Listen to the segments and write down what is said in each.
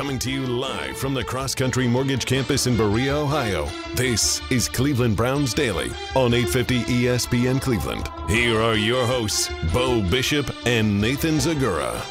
Coming to you live from the Cross Country Mortgage Campus in Berea, Ohio. This is Cleveland Browns Daily on 850 ESPN Cleveland. Here are your hosts, Beau Bishop and Nathan Zegura.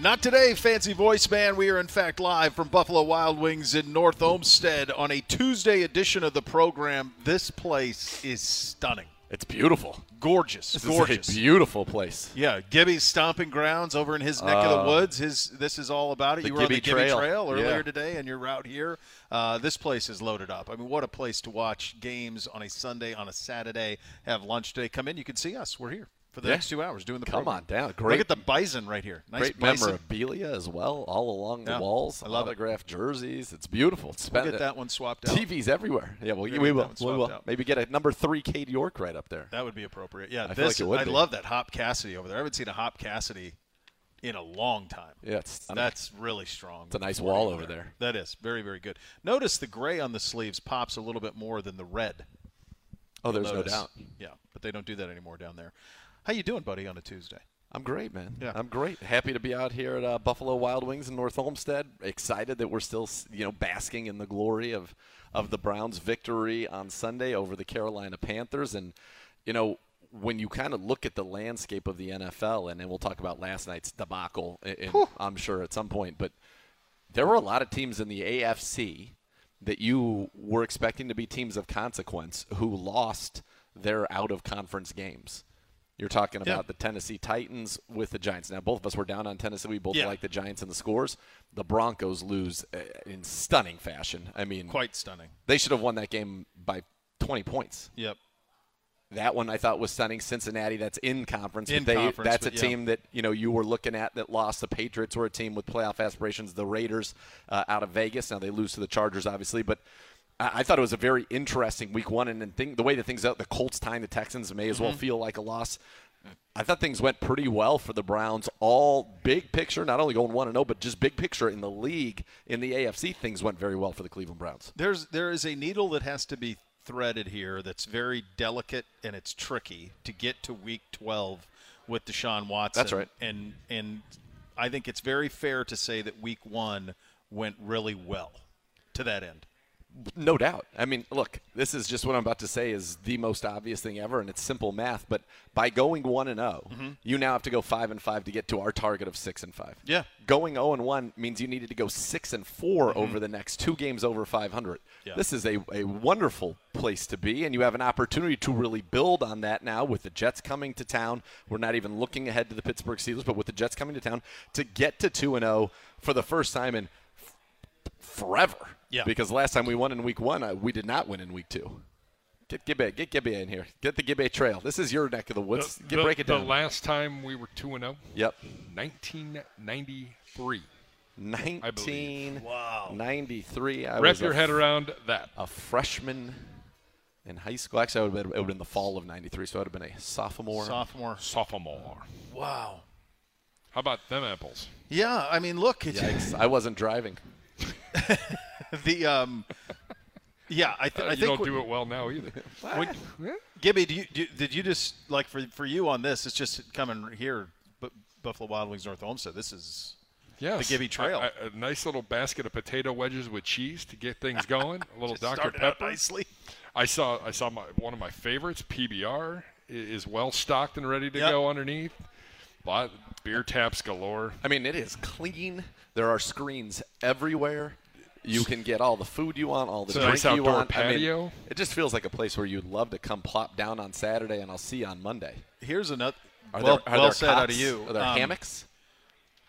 Not today, fancy voice man. We are in fact live from Buffalo Wild Wings in North Olmsted on a Tuesday edition of the program. This place is stunning. It's beautiful. Gorgeous. This gorgeous. beautiful place. Yeah, Gibby's stomping grounds over in his neck of the Uh, woods. His this is all about it. You were on the Gibby Gibby Trail. Trail, earlier Yeah. today, and you're out here. Uh, this place is loaded up. I mean, what a place to watch games on a Sunday, on a Saturday, have lunch today. Come in, you can see us. We're here for the Yeah. next two hours doing the Come program. on down. Look at the bison right here. Nice Great bison. memorabilia as well, all along the Yeah, walls. I love it. Autographed jerseys. It's beautiful. It's We'll get that one swapped out. TVs everywhere. Yeah, well, we, that will. We will. out. Maybe get a number three Cade York right up there. That would be appropriate. Yeah, I this like it would I be. love that Hop Cassady over there. I haven't seen a Hop Cassady in a long time. Yeah, that's really strong. It's a nice wall over there. That is very very good. Notice the gray on the sleeves pops a little bit more than the red. Oh, there's You'll no notice. doubt. Yeah, but they don't do that anymore down there. How you doing, buddy, on a Tuesday? I'm great, man. Yeah. I'm great. Happy to be out here at uh, Buffalo Wild Wings in North Olmsted. Excited that we're still, you know, basking in the glory of of the Browns' victory on Sunday over the Carolina Panthers. And you know, when you kind of look at the landscape of the NFL, and then we'll talk about last night's debacle, in, I'm sure at some point, but there were a lot of teams in the AFC that you were expecting to be teams of consequence who lost their out of conference games. You're talking Yeah. about the Tennessee Titans with the Giants. Now, both of us were down on Tennessee. We both Yeah. like the Giants and the scores. The Broncos lose uh, in stunning fashion. I mean, Quite stunning. they should have won that game by 20 points. Yep. That one I thought was stunning. Cincinnati, that's in conference. In they, conference, that's a yeah. team that you know you were looking at that lost. The Patriots were a team with playoff aspirations. The Raiders uh, out of Vegas. Now they lose to the Chargers, obviously, but I, thought it was a very interesting week one. And then thing, the way that things out, the Colts tying the Texans may as well Mm-hmm. feel like a loss. I thought things went pretty well for the Browns. All big picture, not only going one and zero, but just big picture in the league in the AFC. Things went very well for the Cleveland Browns. There's there is a needle that has to be threaded here that's very delicate and it's tricky to get to week 12 with Deshaun Watson. That's right. And and I think it's very fair to say that week 1 went really well to that end. No doubt. I mean, look, this is just what I'm about to say is the most obvious thing ever, and it's simple math. But by going one and 0 you now have to go five and five to get to our target of six and five. Yeah. Going zero and one means you needed to go six and 4 mm-hmm. over the next two games over 500. Yeah. This is a, a wonderful place to be, and you have an opportunity to really build on that now with the Jets coming to town. We're not even looking ahead to the Pittsburgh Steelers, but with the Jets coming to town to get to two and zero for the first time in forever. Yeah. Because last time we won in week one, uh, we did not win in week two. Get Gibbe, get Gibbe in here. Get the Gibbe Trail. This is your neck of the woods. The, get the- break it down. the last time we were 2 and oh, 0, yep. 1993. 1993. I Wrap your head around that. a freshman in high school. Actually, I would have been, it would have been the fall of 93, so I would have been a sophomore. Sophomore. Sophomore. Wow. How about them apples? Yeah, I mean, look, Yikes. I wasn't driving. the um yeah, I, th- Uh, I you think don't what- do it well now either. When, Gibby, do you, do, did you just like for for you on this? It's just coming here, but Buffalo Wild Wings North Olmsted. This is Yes. The Gibby Trail. A, a- a nice little basket of potato wedges with cheese to get things going. A little just Dr. started out Pepper. nicely. I saw I saw my one of my favorites, PBR, is well stocked and ready to Yep. go underneath. Lot beer taps galore. I mean, it is clean. There are screens everywhere. You can get all the food you want, all the It's a drink nice you outdoor want. I mean, patio. it just feels like a place where you'd love to come plop down on Saturday, and I'll see you on Monday. Here's another. Are well, there, are well there said out of you. Are there Um, hammocks?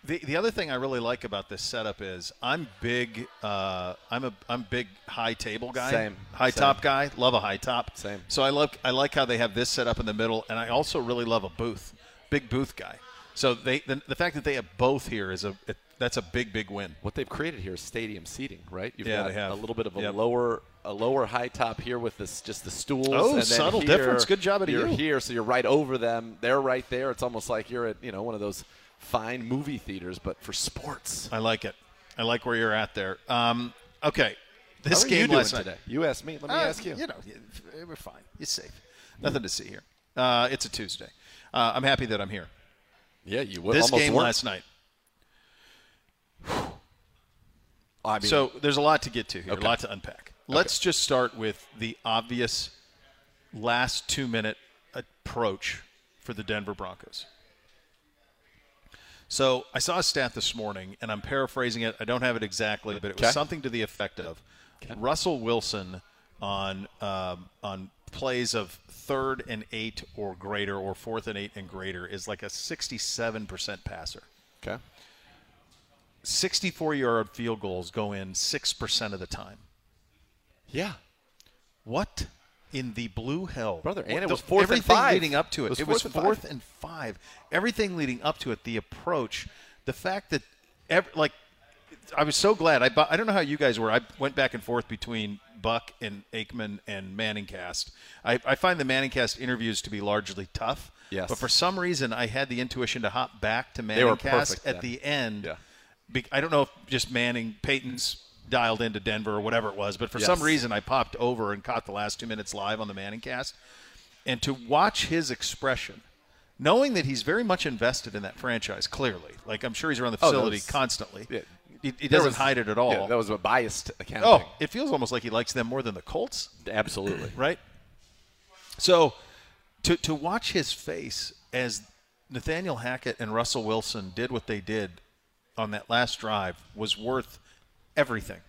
The the other thing I really like about this setup is I'm big. Uh, I'm a I'm big high table guy. Same. High Same. top guy. Love a high top. Same. So I love I like how they have this set up in the middle, and I also really love a booth. Big booth guy. So they the, the fact that they have both here is a it, that's a big big win. What they've created here is stadium seating, right? You've Yeah, got they have. a little bit of a Yep. lower a lower high top here with this just the stools. Oh, and subtle here, difference. Good job of You're you. here, so you're right over them. They're right there. It's almost like you're at you know one of those fine movie theaters, but for sports. I like it. I like where you're at there. Um, okay, this How game you doing last night. today? You asked me. Let me Uh, ask you. You know, we're fine. You're safe. Nothing to see here. Uh, it's a Tuesday. Uh, I'm happy that I'm here. Yeah, you would. this game last night. I mean, so there's a lot to get to here, Okay. a lot to unpack. Let's just start with the obvious last two minute approach for the Denver Broncos. So I saw a stat this morning, and I'm paraphrasing it. I don't have it exactly, but it was Okay. something to the effect of Russell Wilson on um, on plays of third and eight or greater, or fourth and eight and greater, is like a 67% passer. okay. 64 yard field goals go in 6% of the time. Yeah. What in the blue hell? Brother, and What it was fourth and everything five. leading up to it. It was It was fourth and fourth five. and five. Everything leading up to it, the approach, the fact that, ev- like, I was so glad. I, I don't know how you guys were. I went back and forth between Buck and Aikman and Manningcast. I, I find the Manningcast interviews to be largely tough. Yes. But for some reason, I had the intuition to hop back to Manningcast at then. the end. Yeah. Be- I don't know if just Manning, Peyton's dialed into Denver or whatever it was, but for some reason I popped over and caught the last two minutes live on the Manning cast. And to watch his expression, knowing that he's very much invested in that franchise, clearly. Like I'm sure he's around the Oh, facility was- constantly. Yeah. He, he doesn't was- hide it at all. Yeah, that was a biased account. oh, it feels almost like he likes them more than the Colts absolutely. right? So to to watch his face as Nathaniel Hackett and Russell Wilson did what they did on that last drive was worth everything.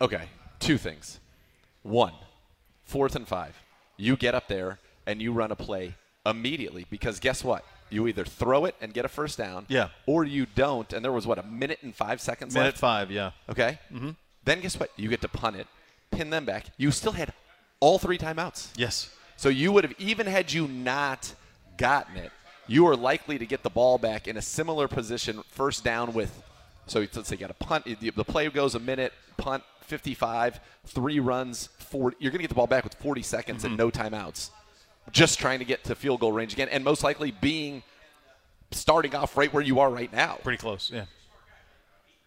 Okay, two things. One, fourth and five. You get up there and you run a play immediately because guess what? You either throw it and get a first down, Yeah. or you don't. And there was what a minute and five seconds Minute left. five, yeah. Okay. Mm-hmm. Then guess what? You get to punt it, pin them back. You still had all three timeouts. Yes. So you would have even had you not gotten it, you are likely to get the ball back in a similar position, first down with. So let's say you got a punt. The play goes a minute, punt 55, three runs, 40. You're going to get the ball back with 40 seconds and no timeouts, just trying to get to field goal range again, and most likely being starting off right where you are right now. Pretty close, yeah.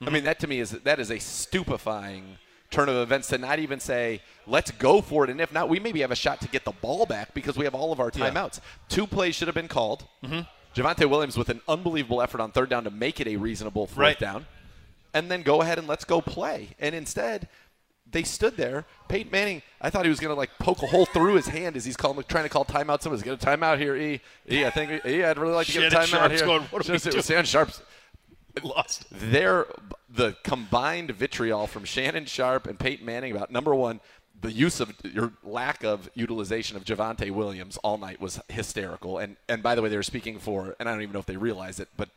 I mean, that to me is that is a stupefying turn of events to not even say, let's go for it. And if not, we maybe have a shot to get the ball back because we have all of our Yeah. timeouts. Two plays should have been called. Mm-hmm. Javonte Williams with an unbelievable effort on third down to make it a reasonable fourth Right. down. And then go ahead and let's go play. And instead, they stood there. Peyton Manning, I thought he was going to like poke a hole through his hand as he's calling, trying to call timeout. Someone's going to timeout here. E, E, I think E, I'd really like to get a timeout Sharpe's here. going, "What are we doing?" Shannon Sharpe's Lost. their the combined vitriol from Shannon Sharpe and Peyton Manning about number one, the use of your lack of utilization of Javonte Williams all night was hysterical. And and by the way, they were speaking for, and I don't even know if they realize it, but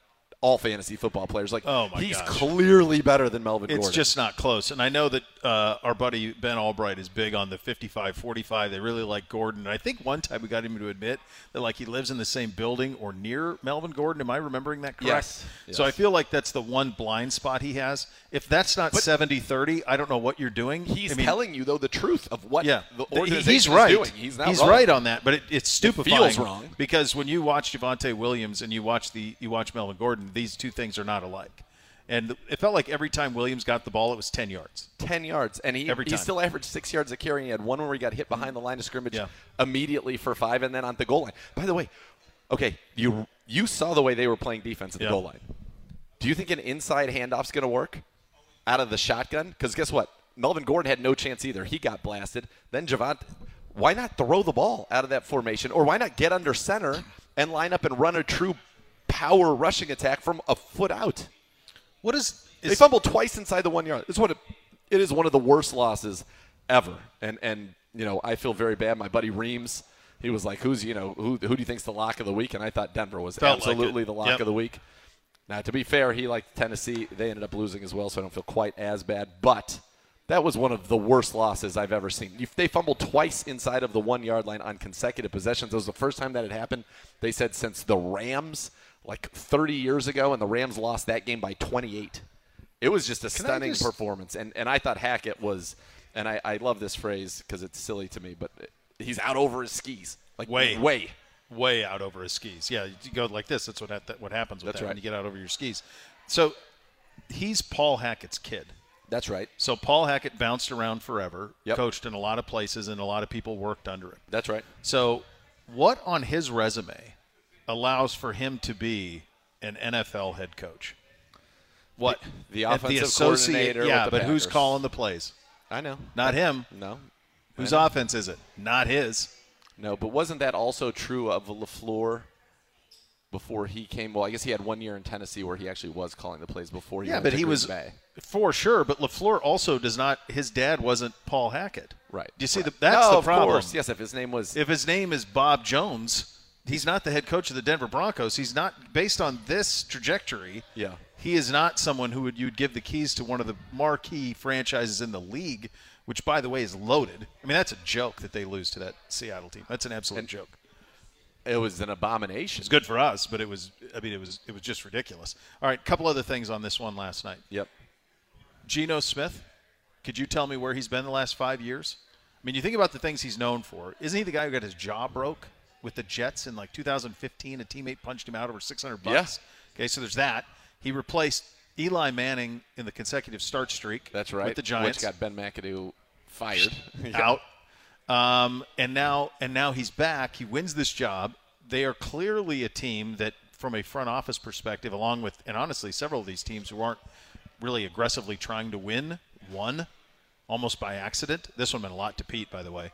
all fantasy football players like, Oh, my he's gosh. clearly better than Melvin It's Gordon. just not close. And I know that uh, our buddy Ben Allbright is big on the 55-45. They really like Gordon. And I think one time we got him to admit that like he lives in the same building or near Melvin Gordon. Am I remembering that correct? Yes. So I feel like that's the one blind spot he has. If that's not 70-30, I don't know what you're doing. he's I mean, telling you though the truth of what yeah, the organization he's right. is doing. He's not he's wrong. right on that, but it, it's stupefying. feels wrong. because when you watch Javonte Williams and you watch the you watch Melvin Gordon, these two things are not alike. And it felt like every time Williams got the ball, it was ten yards. 10 yards. And he, he still averaged six yards a carry. He had one where he got hit behind the line of scrimmage Yeah. immediately for five and then on the goal line. By the way, okay, you you saw the way they were playing defense at Yeah. the goal line. Do you think an inside handoff's going to work out of the shotgun? Because guess what? Melvin Gordon had no chance either. He got blasted. Then Javant, why not throw the ball out of that formation? Or why not get under center and line up and run a true power rushing attack from a foot out? What is, They is fumbled twice inside the one yard. It's one of, it is one of the worst losses ever. And and you know I feel very bad. My buddy Reams, he was like, "Who's you know who who do you think's the lock of the week?" And I thought Denver was Felt absolutely it. the lock Yep. of the week. Now to be fair, he liked Tennessee. They ended up losing as well, so I don't feel quite as bad. But that was one of the worst losses I've ever seen. If they fumbled twice inside of the one yard line on consecutive possessions. It was the first time that had happened. They said since the Rams, like 30 years ago, and the Rams lost that game by 28. It was just a I stunning just- performance, and and I thought Hackett was, and I, I love this phrase because it's silly to me, but he's out over his skis, like Way. way. way out over his skis. Yeah, you go like this. That's what ha- that, what happens with That's that right. when you get out over your skis. So he's Paul Hackett's kid. That's right. So Paul Hackett bounced around forever, Yep. coached in a lot of places, and a lot of people worked under him. That's right. So, what on his resume allows for him to be an NFL head coach? What The At offensive associate- coordinator with Yeah, the but who's calling the plays? I know. Not him. No. Whose offense is it? Not his. No, but wasn't that also true of LaFleur before he came? Well, I guess he had one year in Tennessee where he actually was calling the plays before he came to the. Yeah, went but to he Green was Bay. for sure. But Lafleur also does not. His dad wasn't Paul Hackett. Right. Do you see right. the? That's no, the of problem. course. Yes, if his name was If his name is Bob Jones, he's not the head coach of the Denver Broncos. He's not based on this trajectory. Yeah. He is not someone who would you'd give the keys to one of the marquee franchises in the league, which by the way is loaded. I mean, that's a joke that they lose to that Seattle team. That's an absolute joke. it was an abomination. It's good for us, but it was I mean it was it was just ridiculous. All right, couple other things on this one last night. Yep. Geno Smith, could you tell me where he's been the last five years? I mean, you think about the things he's known for. Isn't he the guy who got his jaw broke with the Jets in like 2015? A teammate punched him out over 600 bucks. Okay, so there's that. He replaced Eli Manning in the consecutive start streak. That's right. With the Giants Which got Ben McAdoo fired. out. Um, and now and now he's back. He wins this job. They are clearly a team that, from a front office perspective, along with and honestly several of these teams who aren't really aggressively trying to win, won almost by accident. This one meant a lot to Pete, by the way.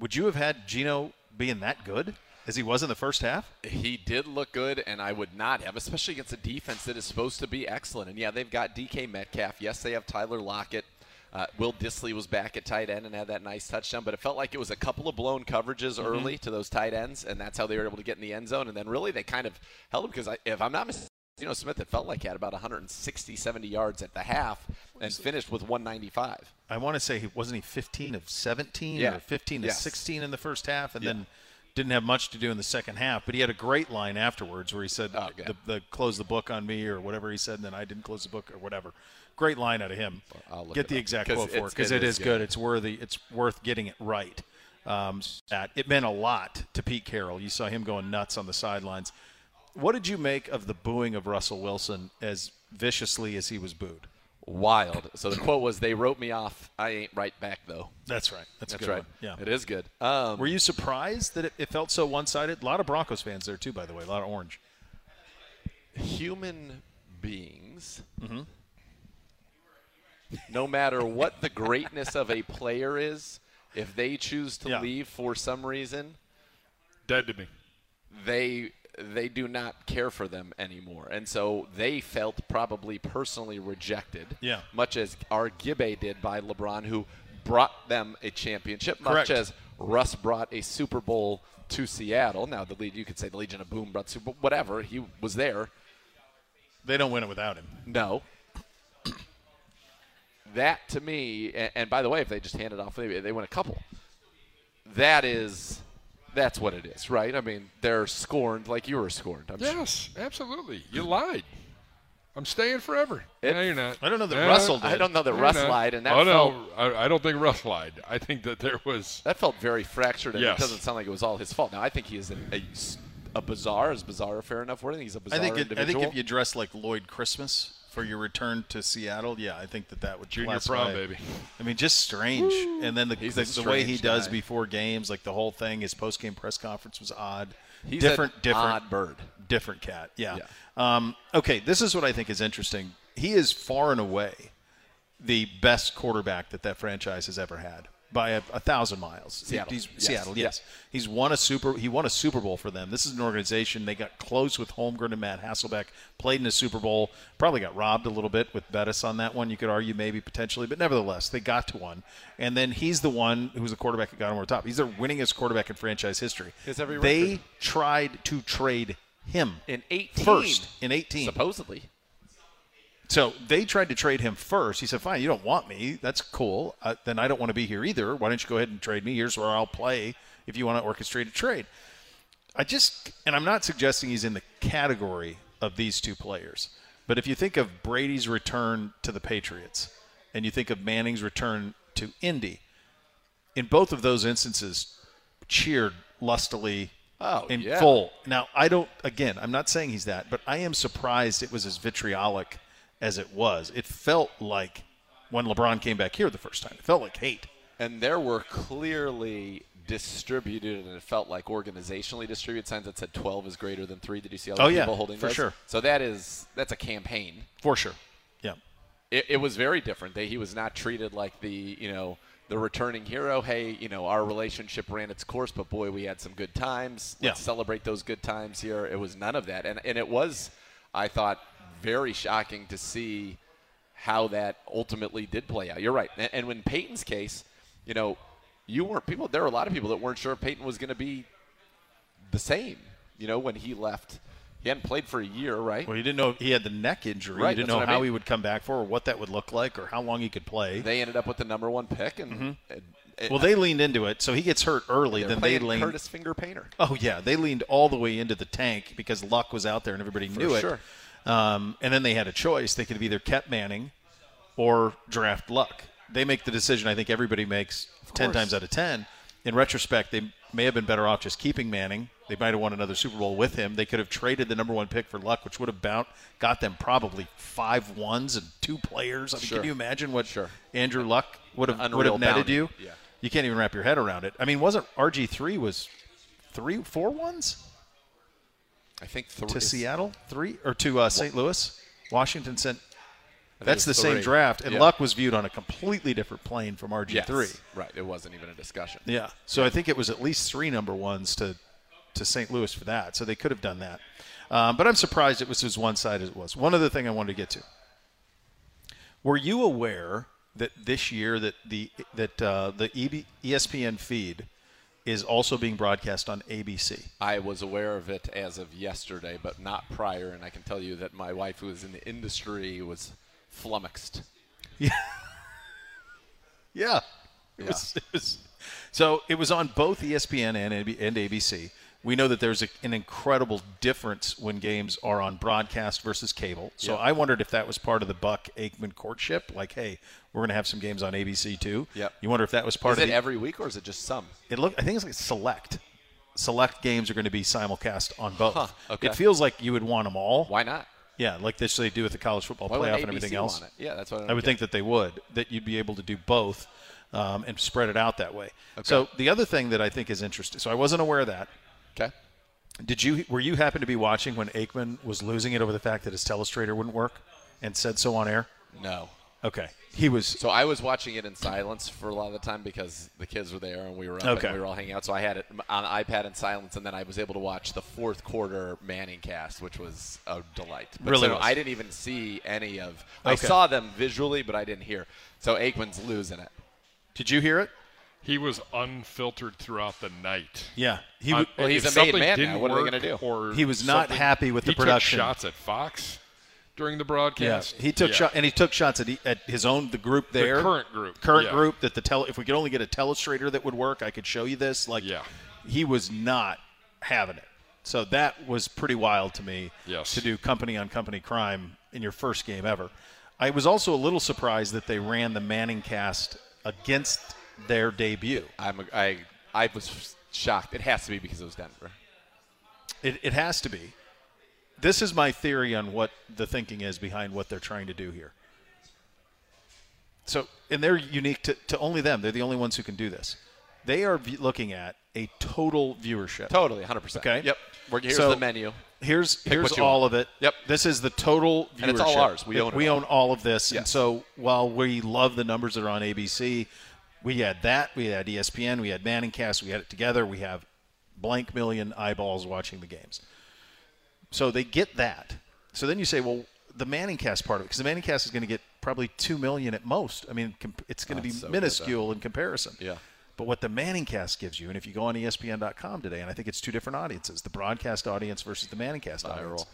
Would you have had Geno being that good as he was in the first half? He did look good, and I would not have, especially against a defense that is supposed to be excellent. And yeah, they've got DK Metcalf. Yes, they have Tyler Lockett. Uh, Will Dissly was back at tight end and had that nice touchdown, but it felt like it was a couple of blown coverages early to those tight ends, and that's how they were able to get in the end zone. And then really they kind of held him because if I'm not mistaken, you know, Smith it felt like he had about 160, 70 yards at the half and finished with 195. I want to say he wasn't he 15 of 17 Yeah. or 15 to Yes. 16 in the first half, and Yeah. then didn't have much to do in the second half. But he had a great line afterwards where he said, Oh, the, the, "Close the book on me" or whatever he said, and then I didn't close the book or whatever. Great line out of him. I'll look Get the up, exact quote for it because it it is good. good. It's worthy. It's worth getting it right. Um, that it meant a lot to Pete Carroll. You saw him going nuts on the sidelines. What did you make of the booing of Russell Wilson as viciously as he was booed? Wild. So the quote was, "They wrote me off. I ain't right back though." That's right. That's, a That's good right. one. Yeah. it is good. Um, Were you surprised that it, it felt so one-sided? A lot of Broncos fans there too, by the way. A lot of orange. human beings, Mm-hmm. no matter what the greatness of a player is, if they choose to Yeah. leave for some reason, Dead to me. they they do not care for them anymore, and so they felt probably personally rejected. Yeah. much as our Gibbe did by LeBron, who brought them a championship, Correct. much as Russ brought a Super Bowl to Seattle. Now the lead, you could say the Legion of Boom brought Super Bowl, whatever. He was there. They don't win it without him. No. That to me, and, and by the way, if they just hand it off, maybe they win a couple. That is, that's what it is, right? I mean, they're scorned like you were scorned. I'm sure. Yes, absolutely. You lied. I'm staying forever. It- no, you're not. I don't know that No, Russell did. I don't know that you're Russ not. lied, and that oh felt no, I, I don't think Russ lied. I think that there was. that felt very fractured, and Yes. it doesn't sound like it was all his fault. Now, I think he is a, a, a bizarre. Is bizarre a fair enough word? I think he's a bizarre I think. It, I think if you dress like Lloyd Christmas for your return to Seattle, yeah, I think that that would Junior classify prom, it. baby. I mean, just strange. And then the, the, the way he strange does before games, like the whole thing, his post game press conference was odd. He's different, an different, odd bird. different cat. Yeah. Yeah. Um, okay, this is what I think is interesting. He is far and away the best quarterback that that franchise has ever had by a, a thousand miles. Seattle. He's, Yes. Seattle, Yeah. yes. He's won a super. He won a Super Bowl for them. This is an organization. They got close with Holmgren and Matt Hasselbeck. Played in a Super Bowl. Probably got robbed a little bit with Bettis on that one. You could argue maybe potentially, but nevertheless, they got to one. And then he's the one who's the quarterback that got him over the top. He's the winningest quarterback in franchise history. They tried to trade him in 18 first in 18. supposedly. So they tried to trade him first. He said, "Fine, you don't want me. That's cool. Uh, then I don't want to be here either. Why don't you go ahead and trade me? Here's where I'll play if you want to orchestrate a trade." I just, and I'm not suggesting he's in the category of these two players, but if you think of Brady's return to the Patriots and you think of Manning's return to Indy, in both of those instances, cheered lustily Oh, in yeah. full. Now, I don't, again, I'm not saying he's that, but I am surprised it was as vitriolic as it was. It felt like when LeBron came back here the first time, it felt like hate. And there were clearly distributed, and it felt like organizationally distributed signs that said 12 is greater than three. Did you see all the Oh, yeah, people holding for those? sure. So that is that's a campaign. For sure. Yeah it, it was very different. They, he was not treated like the you know the returning hero. Hey, you know our relationship ran its course, but boy, we had some good times. Let's Yeah. celebrate those good times here. It was none of that, and and it was, I thought, very shocking to see how that ultimately did play out. You're right, and, and when Peyton's case, you know, you weren't people. There were a lot of people that weren't sure if Peyton was going to be the same. You know, when he left, he hadn't played for a year, right? Well, you didn't know he had the neck injury. Right, you didn't know what I how mean. he would come back for, or what that would look like, or how long he could play. They ended up with the number one pick, and, and- and Mm-hmm. well, they leaned into it, so he gets hurt early. Then they leaned. Curtis Finger Painter. Oh yeah, they leaned all the way into the tank because Luck was out there and everybody knew it. Um, and then they had a choice; they could have either kept Manning or draft Luck. They make the decision. I think everybody makes ten times out of ten. In retrospect, they may have been better off just keeping Manning. They might have won another Super Bowl with him. They could have traded the number one pick for Luck, which would have bound, got them probably five ones and two players. I mean, Sure. can you imagine what Sure. Andrew Luck would have would have netted bounty. you? Yeah. You can't even wrap your head around it. I mean, wasn't RG three was three, four ones I think three. to Seattle, three or to uh, St. Louis, Washington sent. That's the it's same draft, and Yeah. Luck was viewed on a completely different plane from RG Yes. three. Right. It wasn't even a discussion. Yeah, so I think it was at least three number ones to to St. Louis for that. So they could have done that, um, but I'm surprised it was as one side as it was. One other thing I wanted to get to: Were you aware that this year that the that uh, the EB, ESPN feed is also being broadcast on ABC? I was aware of it as of yesterday, but not prior, and I can tell you that my wife, who is in the industry, was flummoxed. Yeah. It was, it was, so it was on both ESPN and, and ABC. We know that there's a, an incredible difference when games are on broadcast versus cable. So Yep. I wondered if that was part of the Buck Aikman courtship. Like, hey, we're going to have some games on ABC too. Yep. You wonder if that was part Is of it the, every week or is it just some? it look. I think it's like select. Select games are going to be simulcast on both. Huh, okay. It feels like you would want them all. Why not? Yeah, like this they do with the college football Why playoff and everything else. Yeah, that's what I, I would get. think that they would, that you'd be able to do both um, and spread it out that way. Okay. So the other thing that I think is interesting, so I wasn't aware of that. Okay. Did you were you happen to be watching when Aikman was losing it over the fact that his telestrator wouldn't work and said so on air? No. Okay, he was. So I was watching it in silence for a lot of the time because the kids were there and we were up Okay. and we were all hanging out. So I had it on iPad in silence, and then I was able to watch the fourth quarter Manning cast, which was a delight. But Really so. I didn't even see any of. I saw them visually, but I didn't hear. So Aikman's losing it. Did you hear it? He was unfiltered throughout the night. Yeah, he Uh, w- Well, he's a made man now. What are they gonna do? Or He was not happy with the he production. Took shots at Fox during the Yeah, broadcast. he took Yeah. shot and he took shots at, at his own the group there, the current group, current yeah. group that the tele. If we could only get a telestrator that would work, I could show you this. Like, Yeah. he was not having it. So that was pretty wild to me. Yes. To do company on company crime in your first game ever. I was also a little surprised that they ran the Manning cast against their debut. I'm I I was shocked. It has to be because it was Denver. It, it has to be. This is my theory on what the thinking is behind what they're trying to do here. So, and they're unique to, to only them. They're the only ones who can do this. They are v- looking at a total viewership. Totally, 100. percent Okay. Yep. We're, here's So- the menu. Here's here's all want. of it. Yep. This is the total viewership. And it's all ours. We own it We all. own all of this. And so while we love the numbers that are on ABC, we had that. We had ESPN. We had Manning Cast. We had it together. We have blank million eyeballs watching the games. So they get that. So then you say, well, the Manning Cast part of it, because the Manning Cast is going to get probably two million at most. I mean, it's going to be so minuscule in comparison. Yeah. But what the Manning Cast gives you, and if you go on ESPN.com today, and I think it's two different audiences: the broadcast audience versus the Manning Cast audience.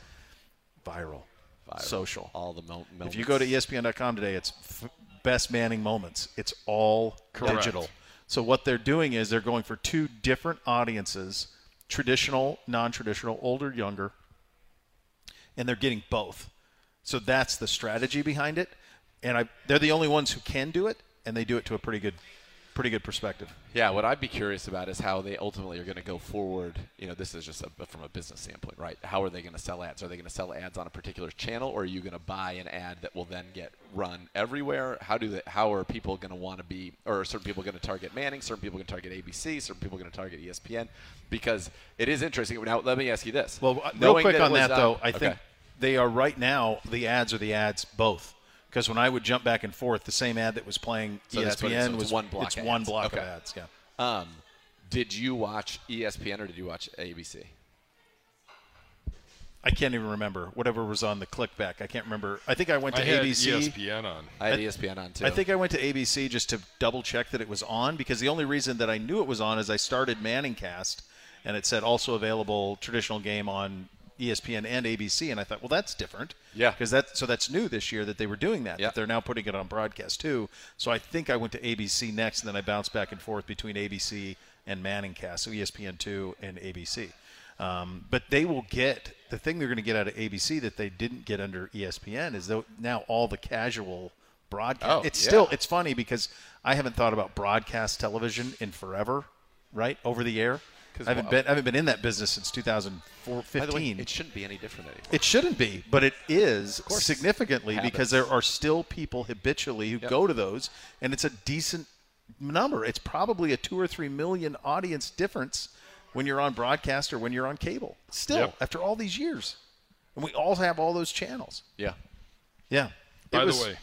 Viral, Viral. social. All the mo- If you go to. ESPN.com today, it's f- best Manning moments. It's all Correct. digital. So what they're doing is they're going for two different audiences: traditional, non-traditional, older, younger, and they're getting both. So that's the strategy behind it. And I, they're the only ones who can do it, and they do it to a pretty good, pretty good perspective. Yeah, what I'd be curious about is how they ultimately are going to go forward. You know, this is just a, from a business standpoint, right? How are they going to sell ads? Are they going to sell ads on a particular channel, or are you going to buy an ad that will then get run everywhere? How do they, How are people going to want to be, or are certain people going to target Manning? Certain people going to target ABC? Certain people going to target ESPN? Because it is interesting. Now, let me ask you this. Well, real Knowing quick it on that though, I okay. think they are right now. The ads are the ads both. Because when I would jump back and forth, the same ad that was playing So that's what it is. ESPN So was one block It's of one block Okay. of ads. Yeah. Um, did you watch ESPN or did you watch ABC? I can't even remember whatever was on the clickback. I can't remember. I think I went to I had E ABC. ESPN on. I had ESPN on too. I think I went to ABC just to double check that it was on because the only reason that I knew it was on is I started Manning Cast and it said also available traditional game on ESPN and ABC and I thought, well, that's different. Yeah. Because that so that's new this year that they were doing that. Yeah. That they're now putting it on broadcast too. So I think I went to ABC next and then I bounced back and forth between ABC and Manning Cast, so ESPN two and ABC. Um, but they will get the thing they're going to get out of ABC that they didn't get under ESPN is though now all the casual broadcast. Oh, it's yeah. still it's funny because I haven't thought about broadcast television in forever, right? Over the air. 'Cause, I haven't wow. been I haven't been in that business since 2004 By the way, it shouldn't be any different anymore. It shouldn't be, but it is course. significantly because there are still people habitually who Yep. go to those, and it's a decent number. It's probably a two or three million audience difference when you're on broadcast or when you're on cable. Still, Yep. after all these years, and we all have all those channels. yeah. Yeah. It By was- the way,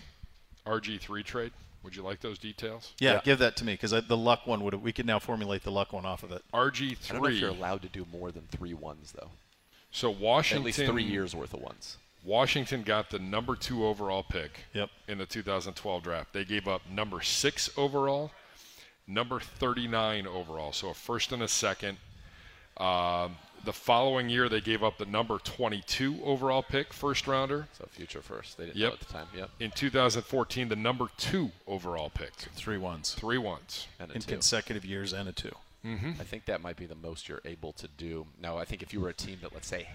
RG3 trade. Would you like those details? yeah, Yeah. give that to me because the luck one would. We could now formulate the luck one off of it. RG3. I don't know if you're allowed to do more than three ones though. So Washington At Washington. least three years worth of ones. Washington got the number two overall pick Yep. in the 2012 draft. They gave up number six overall, number 39 overall, so a first and a second. Um, the following year, they gave up the number 22 overall pick, first rounder. So future first. They didn't Yep. know at the time. Yep. In 2014, the number two overall pick. Three ones Three ones. And a in two. consecutive years and a two. Mm-hmm. I think that might be the most you're able to do. Now, I think if you were a team that, let's say,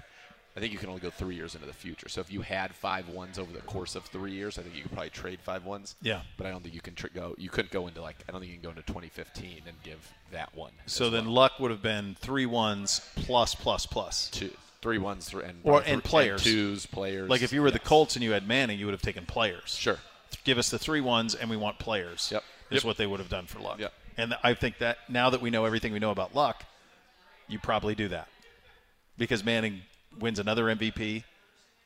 I think you can only go three years into the future. So if you had five ones over the course of three years, I think you could probably trade five ones. Yeah. But I don't think you can tr- go. You couldn't go into like I don't think you can go into 2015 and give that one. So then well. luck would have been three ones plus plus plus. two, three ones, and Or- three- and players. twos, players. Like if you were the Colts and you had Manning, you would have taken players. Sure. Give us the three ones, and we want players. Yep. Is Yep. what they would have done for Luck. Yep. And I think that now that we know everything we know about Luck, you probably do that because Manning wins another MVP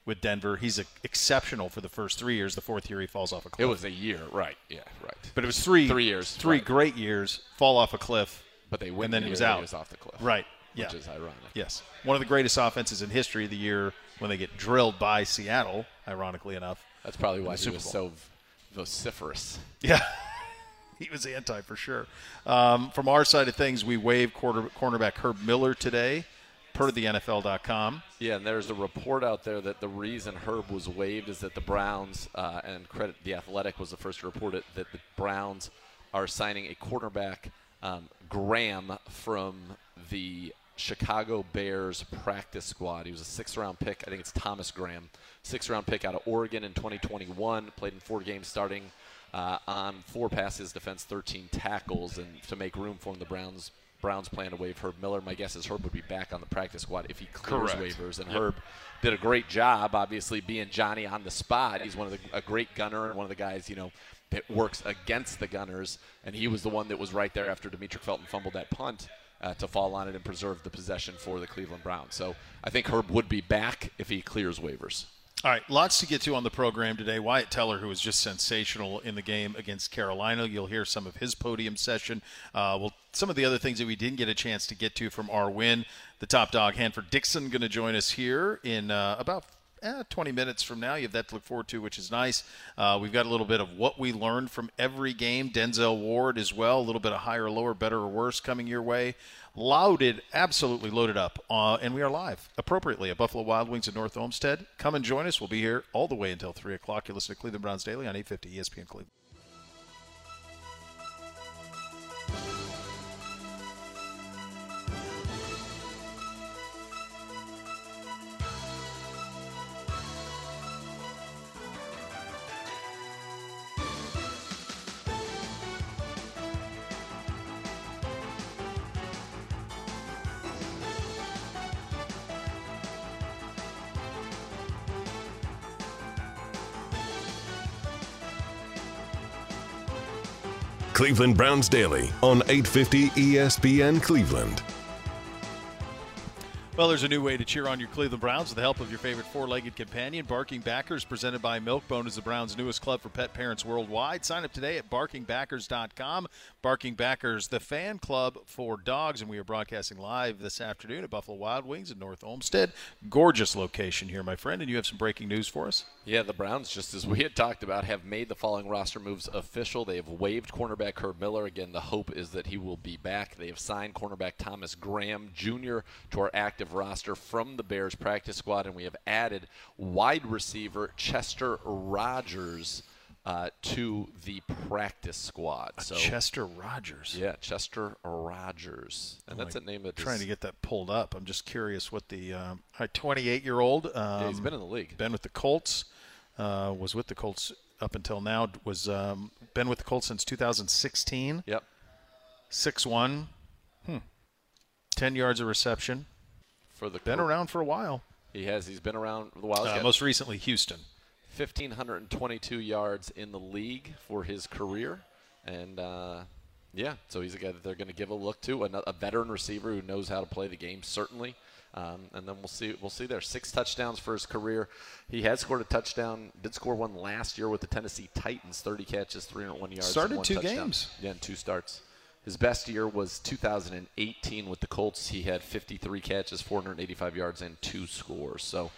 with Denver. He's exceptional for the first three years. The fourth year, he falls off a cliff. It was a year, right? Yeah, right. but it was three three years, three right. great years. Fall off a cliff, But they win and then the he was out. He was off the cliff. Right. Yeah. Which is ironic. Yes. One of the greatest offenses in history. The year when they get drilled by Seattle, ironically enough. That's probably why he was so vociferous. Yeah. he was anti for sure. Um, from our side of things, we waived quarter, cornerback Herb Miller today, per the NFL.com. Yeah, and there's a report out there that the reason Herb was waived is that the Browns, uh, and credit the Athletic was the first to report it, that the Browns are signing a quarterback, um, Graham, from the Chicago Bears practice squad. He was a six round pick. I think it's Thomas Graham, six round pick out of Oregon in 2021. Played in four games starting uh, on four passes, defense 13 tackles, and to make room for him, the Browns Browns plan to waive Herb Miller. My guess is Herb would be back on the practice squad if he clears Correct. waivers. And Yep. Herb did a great job, obviously being Johnny on the spot. He's one of the a great gunner and one of the guys you know that works against the Gunners. And he was the one that was right there after Demetric Felton fumbled that punt. Uh, to fall on it and preserve the possession for the Cleveland Browns. So I think Herb would be back if he clears waivers. All right, lots to get to on the program today. Wyatt Teller, who was just sensational in the game against Carolina, you'll hear some of his podium session. Uh, well, some of the other things that we didn't get a chance to get to from our win. The top dog, Hanford Dixon, going to join us here in uh, about eh, 20 minutes from now. You have that to look forward to, which is nice. Uh, we've got a little bit of what we learned from every game. Denzel Ward as well. A little bit of higher, lower, better, or worse coming your way. Loaded, absolutely loaded up. Uh, and we are live appropriately at Buffalo Wild Wings in North Olmsted. Come and join us. We'll be here all the way until 3 o'clock. You listen to Cleveland Browns Daily on 850 ESPN Cleveland. Cleveland Browns Daily on 850 ESPN Cleveland. Well, there's a new way to cheer on your Cleveland Browns with the help of your favorite four-legged companion. Barking Backers, presented by Milkbone, is the Browns' newest club for pet parents worldwide. Sign up today at barkingbackers.com. Barking Backers, the fan club for dogs, and we are broadcasting live this afternoon at Buffalo Wild Wings in North Olmsted. Gorgeous location here, my friend, and you have some breaking news for us. Yeah, the Browns, just as we had talked about, have made the following roster moves official. They have waived cornerback Herb Miller. Again, the hope is that he will be back. They have signed cornerback Thomas Graham Jr. to our active active roster from the Bears practice squad, and we have added wide receiver Chester Rogers. Uh, to the practice squad. So Chester Rogers. Yeah, Chester Rogers, and oh that's a name that trying to get that pulled up. I'm just curious what the um, 28 year old. Um, yeah, he's been in the league. Been with the Colts. Uh, was with the Colts up until now. Was um, been with the Colts since 2016. Yep. Six one. Hmm. Ten yards of reception for the been around for a while. He has. He's been around for a while. Uh, most recently, Houston. 1,522 yards in the league for his career, and uh, yeah, so he's a guy that they're going to give a look to, a, a, veteran receiver who knows how to play the game, certainly. Um, and then we'll see. We'll see there. Six touchdowns for his career. He has scored a touchdown. Did score one last year with the Tennessee Titans. 30 catches, 301 yards. Started two touchdown. games. Yeah, and two starts. His best year was 2018 with the Colts. He had 53 catches, 485 yards, and two scores. So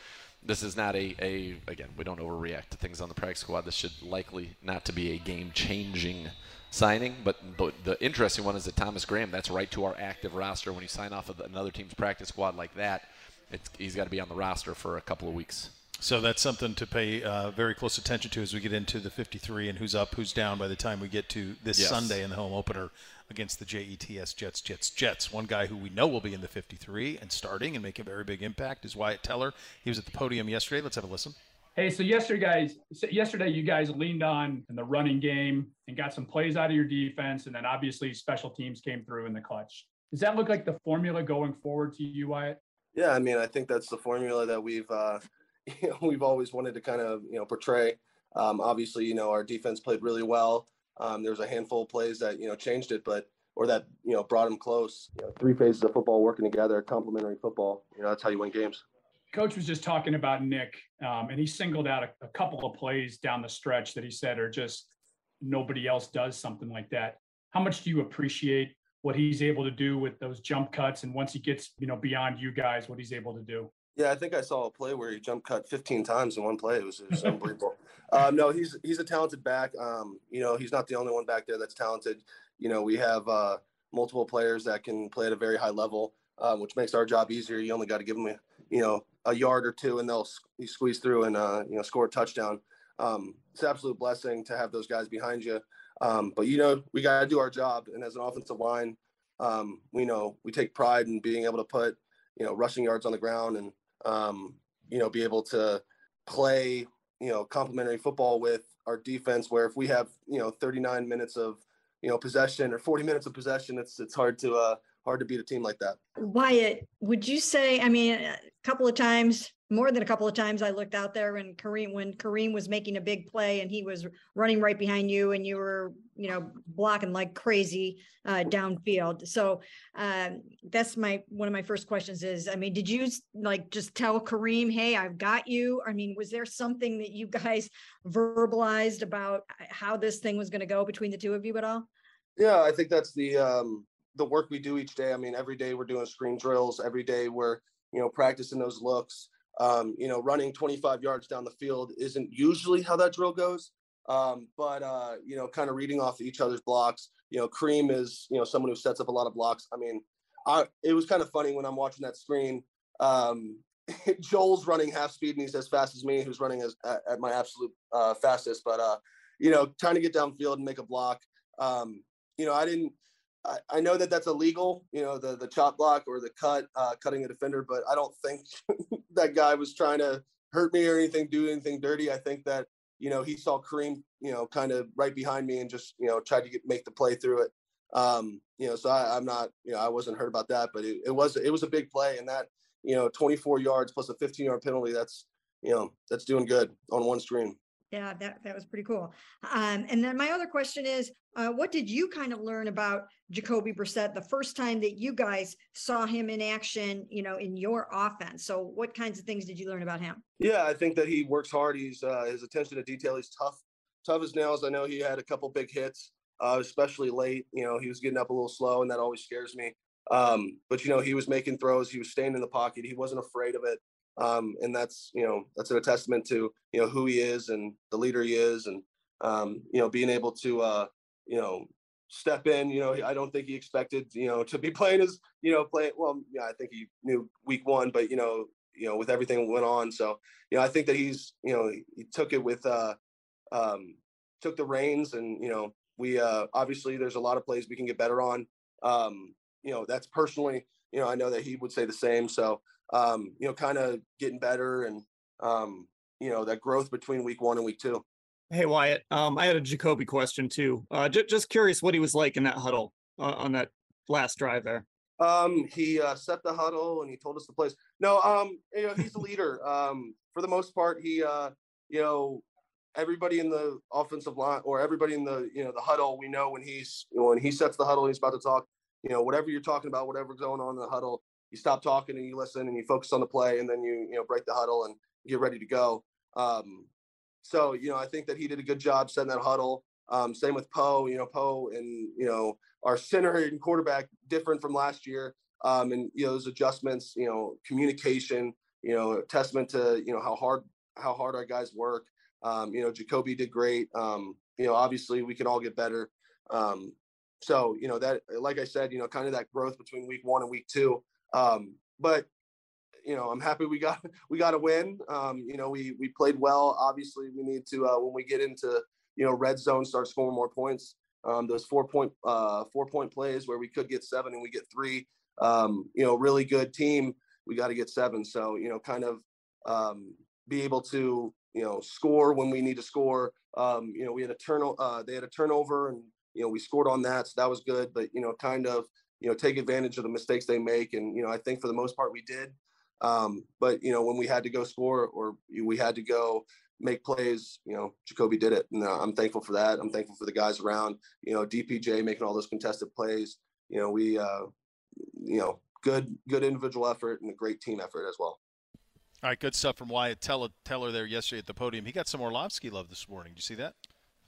this is not a, a again, we don't overreact to things on the practice squad. This should likely not to be a game changing signing. But, but the interesting one is that Thomas Graham, that's right to our active roster. When you sign off of another team's practice squad like that, he's got to be on the roster for a couple of weeks. So that's something to pay uh, very close attention to as we get into the 53 and who's up, who's down by the time we get to this yes. Sunday in the home opener against the JETS Jets, Jets, Jets. One guy who we know will be in the 53 and starting and make a very big impact is Wyatt Teller. He was at the podium yesterday. Let's have a listen. Hey, so yesterday, guys, yesterday you guys leaned on in the running game and got some plays out of your defense, and then obviously special teams came through in the clutch. Does that look like the formula going forward to you, Wyatt? Yeah, I mean, I think that's the formula that we've uh, you know, we've always wanted to kind of you know portray. Um, obviously, you know, our defense played really well. Um, there was a handful of plays that you know changed it, but or that you know brought them close. You know, three phases of football working together, complementary football. You know, that's how you win games. Coach was just talking about Nick, um, and he singled out a, a couple of plays down the stretch that he said are just nobody else does something like that. How much do you appreciate what he's able to do with those jump cuts, and once he gets you know beyond you guys, what he's able to do? Yeah, I think I saw a play where he jump cut 15 times in one play. It was, it was unbelievable. Um, no, he's he's a talented back. Um, you know, he's not the only one back there that's talented. You know, we have uh, multiple players that can play at a very high level, um, which makes our job easier. You only got to give them, a, you know, a yard or two, and they'll squeeze through and uh, you know score a touchdown. Um, it's an absolute blessing to have those guys behind you. Um, but you know, we got to do our job, and as an offensive line, um, we know we take pride in being able to put you know rushing yards on the ground and um, you know, be able to play, you know, complementary football with our defense. Where if we have, you know, 39 minutes of, you know, possession or 40 minutes of possession, it's it's hard to uh, hard to beat a team like that. Wyatt, would you say? I mean, couple of times more than a couple of times I looked out there when Kareem when Kareem was making a big play and he was running right behind you and you were you know blocking like crazy uh, downfield. So um, that's my one of my first questions is I mean did you like just tell Kareem hey I've got you? I mean was there something that you guys verbalized about how this thing was going to go between the two of you at all? Yeah, I think that's the um, the work we do each day. I mean every day we're doing screen drills. Every day we're you know practicing those looks um, you know, running 25 yards down the field isn't usually how that drill goes. Um, but uh, you know, kind of reading off each other's blocks. You know, Kareem is you know someone who sets up a lot of blocks. I mean, I it was kind of funny when I'm watching that screen. Um, Joel's running half speed and he's as fast as me, who's running as at, at my absolute uh, fastest. But uh, you know, trying to get downfield and make a block. Um, you know, I didn't. I, I know that that's illegal, you know, the the chop block or the cut, uh, cutting a defender, but I don't think that guy was trying to hurt me or anything, do anything dirty. I think that you know he saw Kareem, you know, kind of right behind me and just you know tried to get make the play through it. Um, you know, so I, am not, you know, I wasn't hurt about that, but it, it was it was a big play, and that you know, 24 yards plus a 15 yard penalty, that's you know, that's doing good on one screen. Yeah, that that was pretty cool. Um, and then my other question is, uh, what did you kind of learn about Jacoby Brissett the first time that you guys saw him in action? You know, in your offense. So, what kinds of things did you learn about him? Yeah, I think that he works hard. He's uh, his attention to detail. He's tough, tough as nails. I know he had a couple big hits, uh, especially late. You know, he was getting up a little slow, and that always scares me. Um, but you know, he was making throws. He was staying in the pocket. He wasn't afraid of it um, and that's you know that's a testament to you know who he is and the leader he is, and um, you know being able to uh, you know step in. You know, I don't think he expected you know to be playing as you know play. Well, yeah, I think he knew week one, but you know you know with everything that went on, so you know I think that he's you know he, he took it with uh, um, took the reins, and you know we uh, obviously there's a lot of plays we can get better on. Um, you know that's personally you know I know that he would say the same. So um, you know, kind of getting better and, um, you know, that growth between week one and week two. Hey, Wyatt. Um, I had a Jacoby question too. Uh, j- just curious what he was like in that huddle uh, on that last drive there. Um, he uh, set the huddle and he told us the place. No, um, you know, he's a leader. um, for the most part, he, uh, you know, everybody in the offensive line or everybody in the, you know, the huddle, we know when he's, when he sets the huddle, he's about to talk, you know, whatever you're talking about, whatever's going on in the huddle, you stop talking and you listen and you focus on the play and then you you know break the huddle and get ready to go. Um, so you know I think that he did a good job setting that huddle. Um, same with Poe. You know Poe and you know our center and quarterback different from last year. Um, and you know those adjustments. You know communication. You know testament to you know how hard how hard our guys work. Um, you know Jacoby did great. Um, you know obviously we can all get better. Um, so you know that like I said, you know kind of that growth between week one and week two. Um, but you know, I'm happy we got we got a win. Um, you know, we we played well. Obviously, we need to uh, when we get into you know red zone, start scoring more points. Um, those four point uh, four point plays where we could get seven and we get three. Um, you know, really good team. We got to get seven. So you know, kind of um, be able to you know score when we need to score. Um, you know, we had a turn uh, they had a turnover and you know we scored on that, so that was good. But you know, kind of you know, take advantage of the mistakes they make. And, you know, I think for the most part we did. Um, but, you know, when we had to go score or we had to go make plays, you know, Jacoby did it. And uh, I'm thankful for that. I'm thankful for the guys around, you know, DPJ making all those contested plays. You know, we, uh, you know, good, good individual effort and a great team effort as well. All right, good stuff from Wyatt Teller, Teller there yesterday at the podium. He got some Orlovsky love this morning. Did you see that?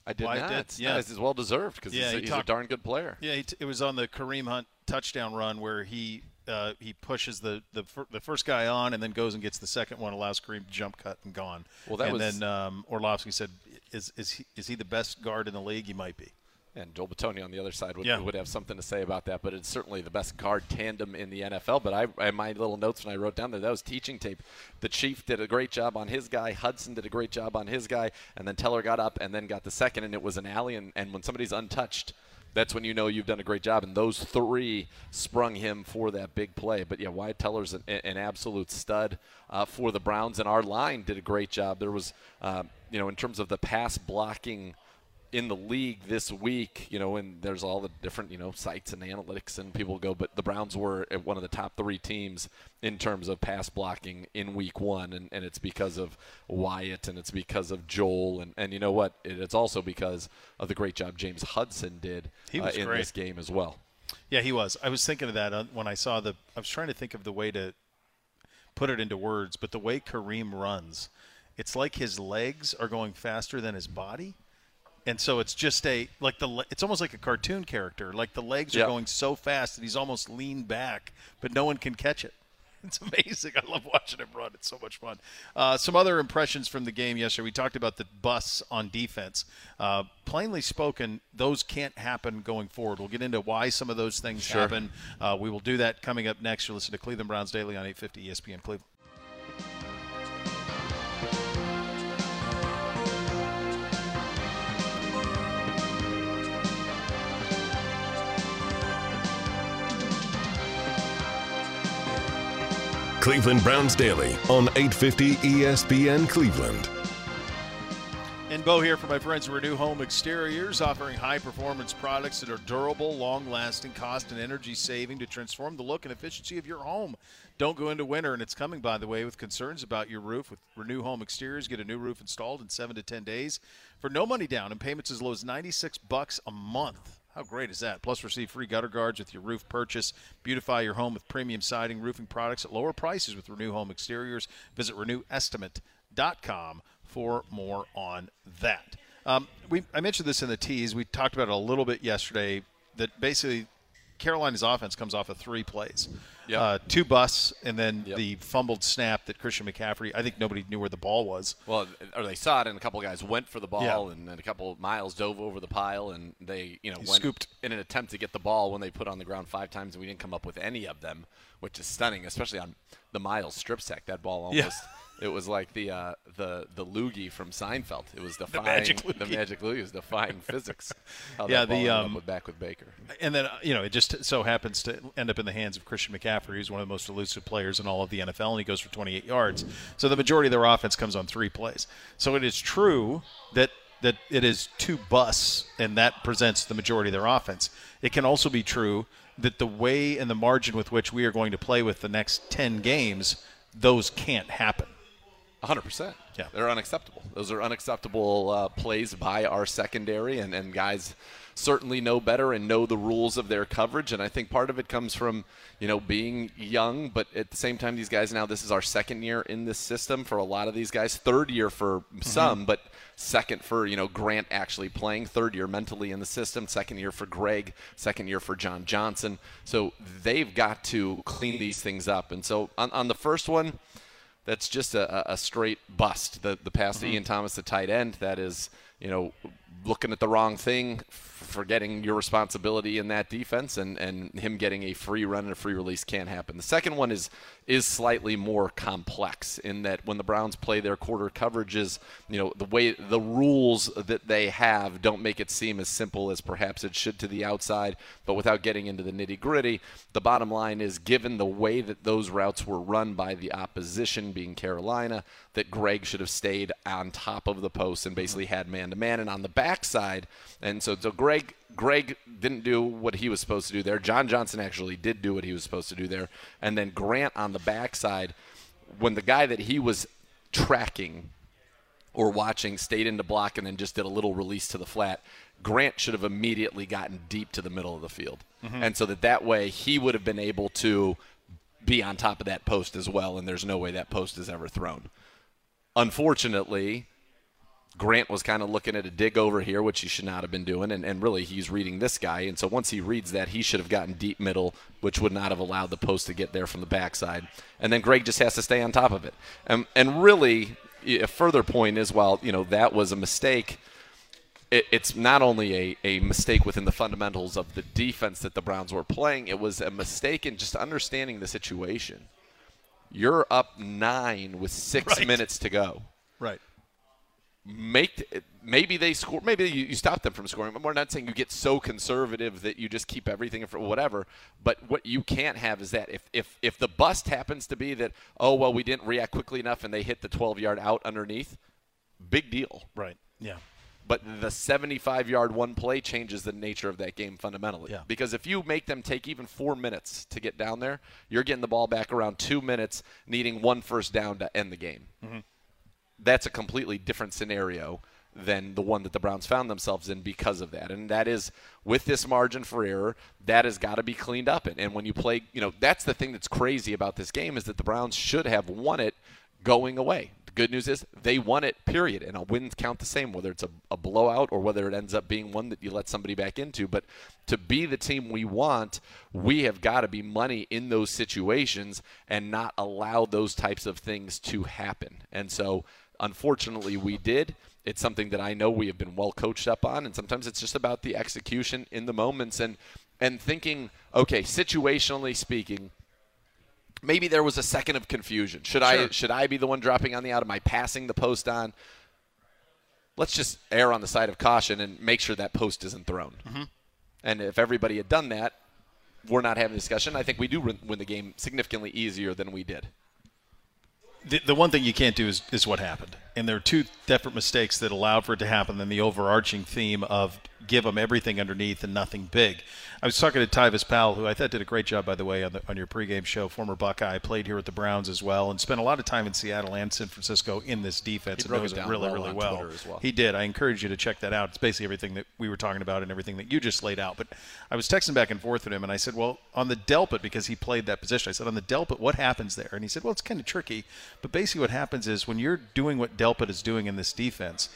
I did Wyatt not. Did? Yeah, it's well deserved because yeah, he's, he he's talked, a darn good player. Yeah, t- it was on the Kareem Hunt touchdown run where he uh, he pushes the the, fir- the first guy on and then goes and gets the second one, allows Kareem to jump cut and gone. Well, that and was, then um, Orlovsky said, "Is is he, is he the best guard in the league? He might be." And Joel Bitonio on the other side would, yeah. would have something to say about that, but it's certainly the best guard tandem in the NFL. But I, in my little notes when I wrote down there, that was teaching tape. The Chief did a great job on his guy. Hudson did a great job on his guy, and then Teller got up and then got the second, and it was an alley. And, and when somebody's untouched – that's when you know you've done a great job. And those three sprung him for that big play. But yeah, Wyatt Teller's an, an absolute stud uh, for the Browns, and our line did a great job. There was, uh, you know, in terms of the pass blocking in the league this week, you know, and there's all the different, you know, sites and analytics and people go, but the Browns were one of the top three teams in terms of pass blocking in week one. And, and it's because of Wyatt and it's because of Joel. And, and you know what? It's also because of the great job James Hudson did uh, in great. this game as well. Yeah, he was. I was thinking of that uh, when I saw the, I was trying to think of the way to put it into words, but the way Kareem runs, it's like his legs are going faster than his body and so it's just a like the it's almost like a cartoon character. Like the legs are going so fast that he's almost leaned back but no one can catch it. It's amazing. I love watching him run. It's so much fun. Uh, some other impressions from the game yesterday. We talked about the bus on defense. Uh, plainly spoken those can't happen going forward. We'll get into why some of those things sure. happen. Uh, we will do that coming up next. You're listening to cleveland browns daily on 850 espn cleveland Cleveland Browns Daily on 850 ESPN Cleveland. And Beau here for my friends at Renew Home Exteriors, offering high performance products that are durable, long lasting, cost and energy saving to transform the look and efficiency of your home. Don't go into winter, and it's coming, by the way, with concerns about your roof. With Renew Home Exteriors, get a new roof installed in seven to 10 days for no money down and payments as low as 96 bucks a month. How great is that? Plus, receive free gutter guards with your roof purchase. Beautify your home with premium siding, roofing products at lower prices with Renew Home Exteriors. Visit renewestimate.com for more on that. Um, we I mentioned this in the tease. We talked about it a little bit yesterday. That basically Carolina's offense comes off of three plays, Yep. uh, two busts, and then Yep. the fumbled snap that Christian McCaffrey. I think nobody knew where the ball was. Well, or they saw it, and a couple guys went for the ball, Yeah. and then a couple miles dove over the pile, and they, you know, He went scooped. in an attempt to get the ball when they put on the ground five times, and we didn't come up with any of them, which is stunning, especially on the Myles strip sack. That ball Yeah. It was like the uh, the the loogie from Seinfeld. It was defying magic the magic loogie was defying physics. How Yeah, the, um, with back with Baker. And then, uh, you know, it just so happens to end up in the hands of Christian McCaffrey, who's one of the most elusive players in all of the NFL, and he goes for 28 yards. So the majority of their offense comes on three plays. So it is true that that it is two busts, and that presents the majority of their offense. It can also be true that the way and the margin with which we are going to play with the next 10 games, those can't happen. 100%. Yeah. They're unacceptable. Those are unacceptable uh, plays by our secondary, and, and guys certainly know better and know the rules of their coverage. And I think part of it comes from, you know, being young, but at the same time, these guys now, this is our second year in this system for a lot of these guys, third year for some, but second for, you know, Grant actually playing, third year mentally in the system, second year for Greg, second year for John Johnson. So they've got to clean these things up. And so on, on the first one, that's just a, a straight bust. The the pass to mm-hmm. Ian Thomas, the tight end, that is, you know, looking at the wrong thing, forgetting your responsibility in that defense, and, and him getting a free run and a free release can't happen. The second one is is slightly more complex in that when the Browns play their quarter coverages, you know, the way the rules that they have don't make it seem as simple as perhaps it should to the outside. But without getting into the nitty gritty, the bottom line is given the way that those routes were run by the opposition, being Carolina, that Greg should have stayed on top of the post and basically mm-hmm. had man to man and on the backside. And so, so Greg Greg didn't do what he was supposed to do there. John Johnson actually did do what he was supposed to do there. And then Grant on the backside, when the guy that he was tracking or watching stayed into block and then just did a little release to the flat, Grant should have immediately gotten deep to the middle of the field. Mm-hmm. And so that that way he would have been able to be on top of that post as well, and there's no way that post is ever thrown. Unfortunately, Grant was kind of looking at a dig over here, which he should not have been doing, and, and really he's reading this guy. And so once he reads that, he should have gotten deep middle, which would not have allowed the post to get there from the backside. And then Greg just has to stay on top of it. And, and really, a further point is while you know that was a mistake, it, it's not only a, a mistake within the fundamentals of the defense that the Browns were playing, it was a mistake in just understanding the situation. You're up nine with six Right. minutes to go Right. Make maybe they score maybe you, you stop them from scoring but we're not saying you get so conservative that you just keep everything for whatever but what you can't have is that if if if the bust happens to be that oh well we didn't react quickly enough and they hit the 12 yard out underneath big deal Right. Yeah. but the 75 yard one play changes the nature of that game fundamentally. Yeah. Because if you make them take even four minutes to get down there, you're getting the ball back around two minutes, needing one first down to end the game. Mm-hmm. That's a completely different scenario than the one that the Browns found themselves in because of that. And that is with this margin for error, that has got to be cleaned up. And, and when you play, you know, that's the thing that's crazy about this game is that the Browns should have won it going away. The good news is they won it, period. And a wins count the same, whether it's a, a blowout or whether it ends up being one that you let somebody back into. But to be the team we want, we have got to be money in those situations and not allow those types of things to happen. And so, unfortunately, we did. It's something that I know we have been well coached up on, and sometimes it's just about the execution in the moments and and thinking, okay, situationally speaking, maybe there was a second of confusion. Should I should I be the one dropping on the out? Am I passing the post on? Let's just err on the side of caution and make sure that post isn't thrown. Mm-hmm. And if everybody had done that, we're not having a discussion. I think we do win the game significantly easier than we did. The, the one thing you can't do is, is what happened. And there are two different mistakes that allowed for it to happen. than the overarching theme of give them everything underneath and nothing big. I was talking to Tyvis Powell, who I thought did a great job, by the way, on, the, on your pregame show. Former Buckeye, played here at the Browns as well, and spent a lot of time in Seattle and San Francisco in this defense. He broke it down really, well really well. Well. He did. I encourage you to check that out. It's basically everything that we were talking about and everything that you just laid out. But I was texting back and forth with him, and I said, "Well, on the Delpit, because he played that position, I said, on the Delpit, what happens there?" And he said, "Well, it's kind of tricky, but basically what happens is when you're doing what Delpit is doing in this defense,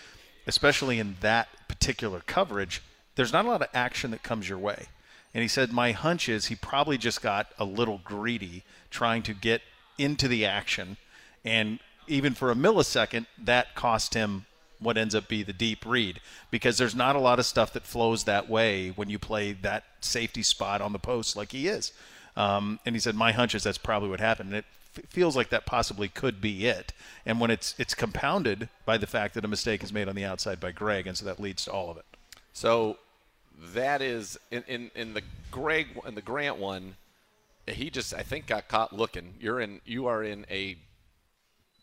especially in that particular coverage." there's not a lot of action that comes your way. And he said, My hunch is he probably just got a little greedy trying to get into the action. And even for a millisecond, that cost him what ends up be the deep read because there's not a lot of stuff that flows that way when you play that safety spot on the post like he is. Um, and he said, My hunch is that's probably what happened. And it feels like that possibly could be it. And when it's it's compounded by the fact that a mistake is made on the outside by Greg, and so that leads to all of it. So that is in, in, in the Greg in the Grant one, he just I think got caught looking. You're in you are in a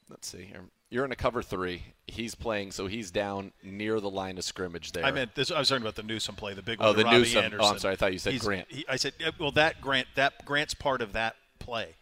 let's see here. You're in a cover three. He's playing, so he's down near the line of scrimmage there. I meant this. I was talking about the Newsome play, the big Oh, one. to the Robbie Newsome. Oh, I'm sorry, I thought you said He's- Grant. he- I said, well, that Grant, that Grant's part of that play.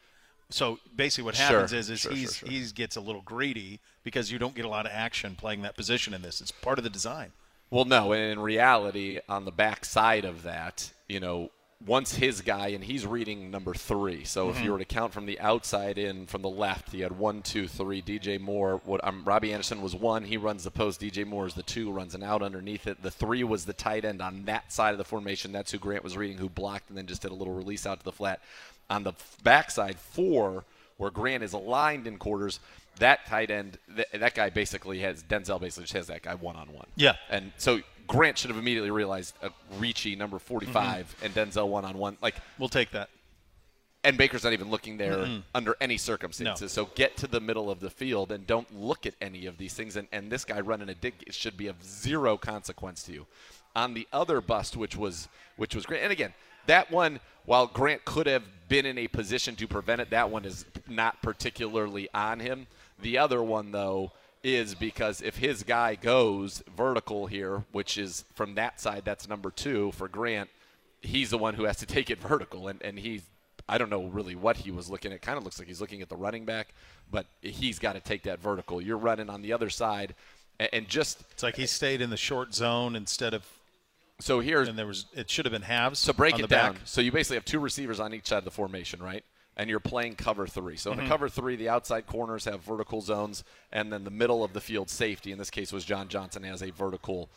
So basically, what Sure, happens is, is sure, he's sure, sure. he's gets a little greedy because you don't get a lot of action playing that position in this. It's part of the design. Well, no, and in reality, on the back side of that, you know, once his guy, and he's reading number three. So if you were to count from the outside in from the left, he had one, two, three. DJ Moore, what um, Robbie Anderson was one. He runs the post. DJ Moore is the two, runs an out underneath it. The three was the tight end on that side of the formation. That's who Grant was reading, who blocked and then just did a little release out to the flat. On the backside, four, where Grant is aligned in quarters. That tight end, th- that guy basically has Denzel basically just has that guy one on one. Yeah. And so Grant should have immediately realized a Ricci number 45 Mm-hmm. and Denzel one on one. Like, We'll take that. and Baker's not even looking there under any circumstances. No. So get to the middle of the field and don't look at any of these things. And, and this guy running a dig it should be of zero consequence to you. On the other bust, which was which was great, and again, that one, while Grant could have been in a position to prevent it, that one is not particularly on him. The other one, though, is because if his guy goes vertical here, which is from that side, that's number two for Grant, he's the one who has to take it vertical, and, and he's I don't know really what he was looking at. Kind of looks like he's looking at the running back, but he's got to take that vertical. You're running on the other side, and, and just It's like he stayed in the short zone instead of, so here's and there was it should have been halves. so break it down. back. So you basically have two receivers on each side of the formation, right? And you're playing cover three. So Mm-hmm. in a cover three, the outside corners have vertical zones, and then the middle of the field safety. In this case, was John Johnson has a vertical.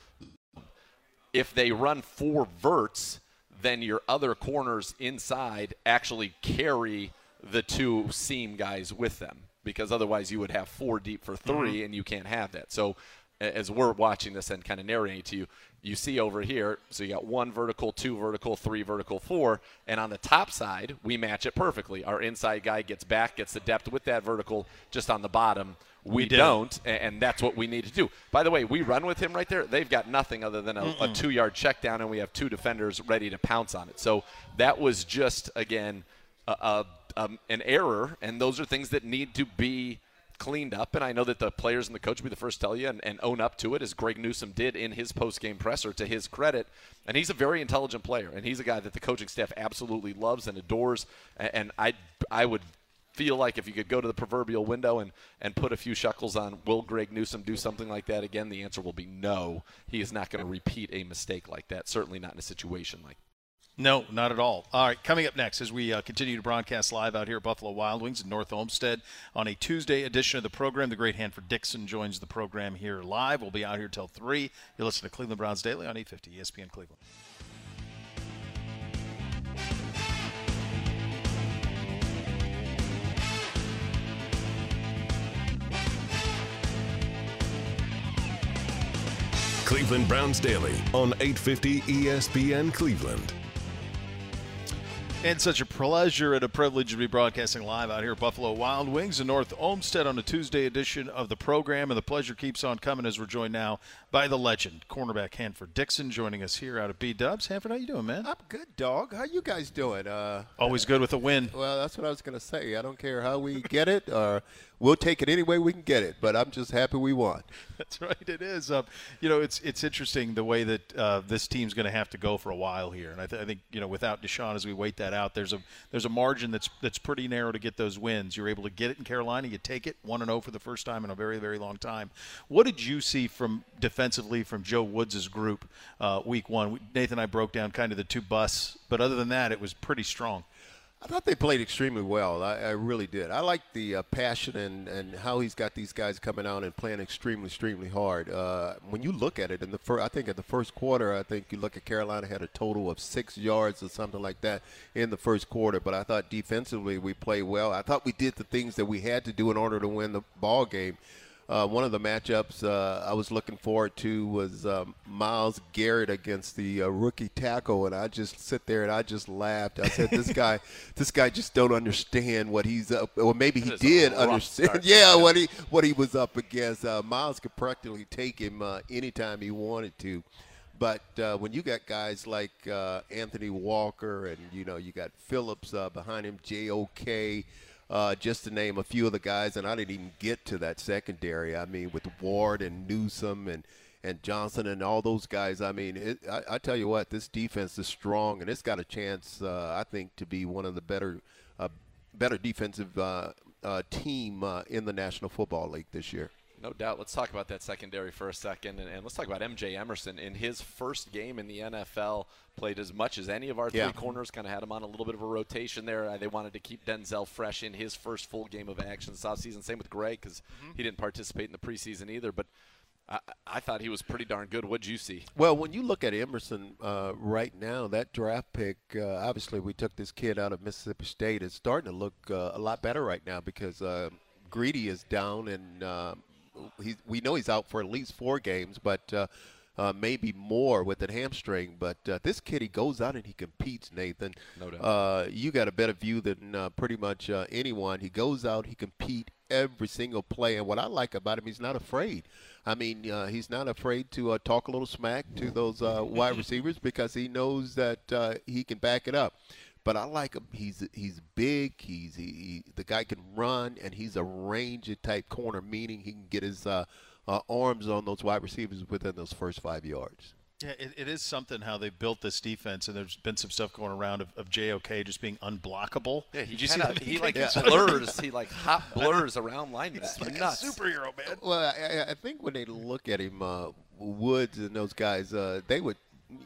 If they run four verts, then your other corners inside actually carry the two seam guys with them because otherwise you would have four deep for 3 Mm-hmm. and you can't have that. So as we're watching this and kind of narrating to you, you see over here, so you got one vertical, two vertical, three vertical, four, and on the top side, we match it perfectly. Our inside guy gets back, gets the depth with that vertical, just on the bottom. We, did. don't, and that's what we need to do. By the way, we run with him right there. They've got nothing other than a, a two-yard check down, and we have two defenders ready to pounce on it. So that was just again a, a, um, an error, and those are things that need to be cleaned up. And I know that the players and the coach will be the first to tell you and, and own up to it, as Greg Newsome did in his post-game presser. To his credit, and he's a very intelligent player, and he's a guy that the coaching staff absolutely loves and adores. And I, I would feel like if you could go to the proverbial window and, and put a few shekels on, will Greg Newsom do something like that again? The answer will be no. He is not going to repeat a mistake like that. Certainly not in a situation like. No, not at all. All right, coming up next as we uh, continue to broadcast live out here at Buffalo Wild Wings in North Olmsted on a Tuesday edition of the program. The great Hanford Dixon joins the program here live. We'll be out here till 3. You're listening to Cleveland Browns Daily on 850 ESPN Cleveland. Cleveland Browns Daily on 850 ESPN Cleveland. And such a pleasure and a privilege to be broadcasting live out here at Buffalo Wild Wings in North Olmsted on a Tuesday edition of the program. And the pleasure keeps on coming as we're joined now by the legend, cornerback Hanford Dixon, joining us here out of B Dubs. Hanford, how you doing, man? I'm good, dog. How you guys doing? Uh, Always good with a win. well, that's what I was going to say. I don't care how we get it, or we'll take it any way we can get it. But I'm just happy we won. That's right. It is. Um, you know, it's it's interesting the way that uh, this team's going to have to go for a while here, and I, th- I think you know without Deshaun, as we wait that out, there's a there's a margin that's that's pretty narrow to get those wins. You're able to get it in Carolina, you take it one and zero for the first time in a very very long time. What did you see from defensively from Joe Woods' group uh, week one? Nathan and I broke down kind of the two busts, but other than that, it was pretty strong. I thought they played extremely well. I, I really did. I like the uh, passion and, and how he's got these guys coming out and playing extremely, extremely hard. Uh, when you look at it in the I think at the first quarter, I think you look at Carolina had a total of six yards or something like that in the first quarter. But I thought defensively we played well. I thought we did the things that we had to do in order to win the ball game. Uh, one of the matchups uh, I was looking forward to was um, Myles Garrett against the uh, rookie tackle, and I just sit there and I just laughed. I said, "This guy, this guy just don't understand what he's up, or maybe he That is a did understand. yeah, what he what he was up against. Uh, Myles could practically take him uh, anytime he wanted to." But uh, when you got guys like uh, Anthony Walker and you know you got Phillips uh, behind him, J.O.K., uh, just to name a few of the guys, and I didn't even get to that secondary. I mean, with Ward and Newsome and and Johnson and all those guys. I mean, it, I, I tell you what, this defense is strong, and it's got a chance, uh, I think, to be one of the better uh, better defensive uh, uh, team uh, in the National Football League this year. No doubt. Let's talk about that secondary for a second, and, and let's talk about MJ Emerson. In his first game in the NFL, played as much as any of our Yeah. three corners. Kind of had him on a little bit of a rotation there. Uh, they wanted to keep Denzel fresh in his first full game of action this offseason. Same with Greg because he didn't participate in the preseason either. But I, I thought he was pretty darn good. What'd you see? Well, when you look at Emerson uh, right now, that draft pick, uh, obviously we took this kid out of Mississippi State. It's starting to look uh, a lot better right now because uh, Greedy is down, and uh, he, we know he's out for at least four games, but uh, uh, maybe more with that hamstring. But uh, this kid, he goes out and he competes, Nathan. No doubt. Uh, you got a better view than uh, pretty much uh, anyone. He goes out, he compete every single play, and what I like about him, he's not afraid. I mean, uh, he's not afraid to uh, talk a little smack to those uh, wide receivers because he knows that uh, he can back it up. But I like him. He's he's big. He's he, he, the guy can run, and he's a ranger type corner, meaning he can get his uh, uh, arms on those wide receivers within those first five yards. Yeah, it, it is something how they built this defense, and there's been some stuff going around of, of JOK just being unblockable. Yeah, he Did you see that? he like Yeah. blurs. He like hot blurs around linemen. It's like nuts. a superhero, man. Well, I, I- I think when they look at him, uh, Woods and those guys, uh, they would,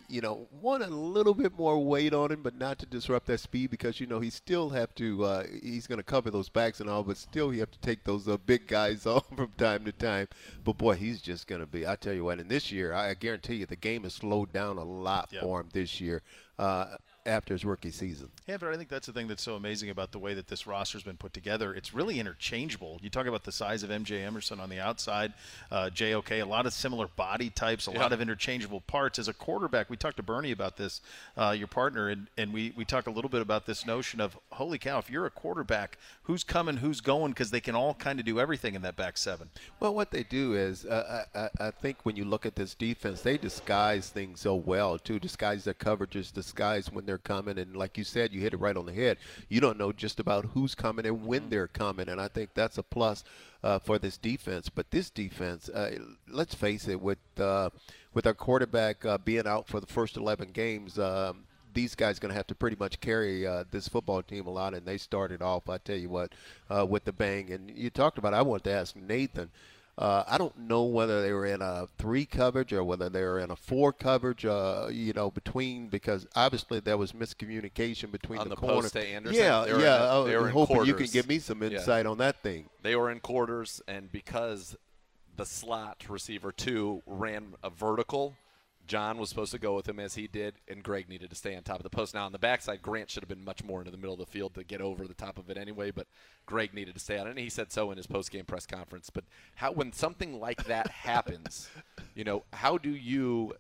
you know, want a little bit more weight on him, but not to disrupt that speed because you know he still have to. Uh, he's going to cover those backs and all, but still he have to take those uh, big guys off from time to time. But boy, he's just going to be. I tell you what, and this year, I guarantee you, the game has slowed down a lot Yeah. for him this year. Uh, after his rookie season. Yeah, but I think that's the thing that's so amazing about the way that this roster's been put together. It's really interchangeable. You talk about the size of MJ Emerson on the outside, uh, JOK, a lot of similar body types, a lot of interchangeable parts. As a quarterback, we talked to Bernie about this, uh, your partner, and, and we, we talked a little bit about this notion of, holy cow, if you're a quarterback, who's coming, who's going, because they can all kind of do everything in that back seven. Well, what they do is, uh, I, I I think when you look at this defense, they disguise things so well too. Disguise their coverages, disguise when they're coming, and like you said, you hit it right on the head. You don't know just about who's coming and when they're coming, and I think that's a plus uh, for this defense. But this defense, uh, let's face it, with uh, with our quarterback uh, being out for the first 11 games. Um, these guys going to have to pretty much carry uh, this football team a lot, and they started off. I tell you what, uh, with the bang. And you talked about. I wanted to ask Nathan. Uh, I don't know whether they were in a three coverage or whether they were in a four coverage. Uh, you know, between because obviously there was miscommunication between On the, the corner. post to Anderson? Yeah, They were in yeah. the- they I were in hoping you can give me some Yeah. insight on that thing. They were in quarters, and because the slot receiver two ran a vertical, John was supposed to go with him as he did, and Greg needed to stay on top of the post. Now on the backside, Grant should have been much more into the middle of the field to get over the top of it anyway, but Greg needed to stay on it, and he said so in his post-game press conference. But how when something like that happens, you know, how do you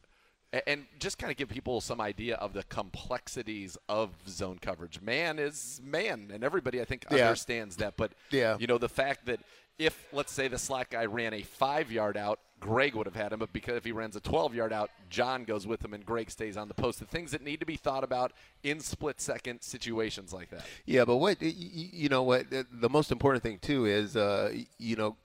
And just kind of give people some idea of the complexities of zone coverage. Man is man, and everybody I think Yeah. understands that. But Yeah. you know the fact that if let's say the slot guy ran a five yard out, Greg would have had him. But because if he runs a 12 yard out, John goes with him, and Greg stays on the post. The things that need to be thought about in split second situations like that. Yeah, but what you know what the- the most important thing too is uh, you know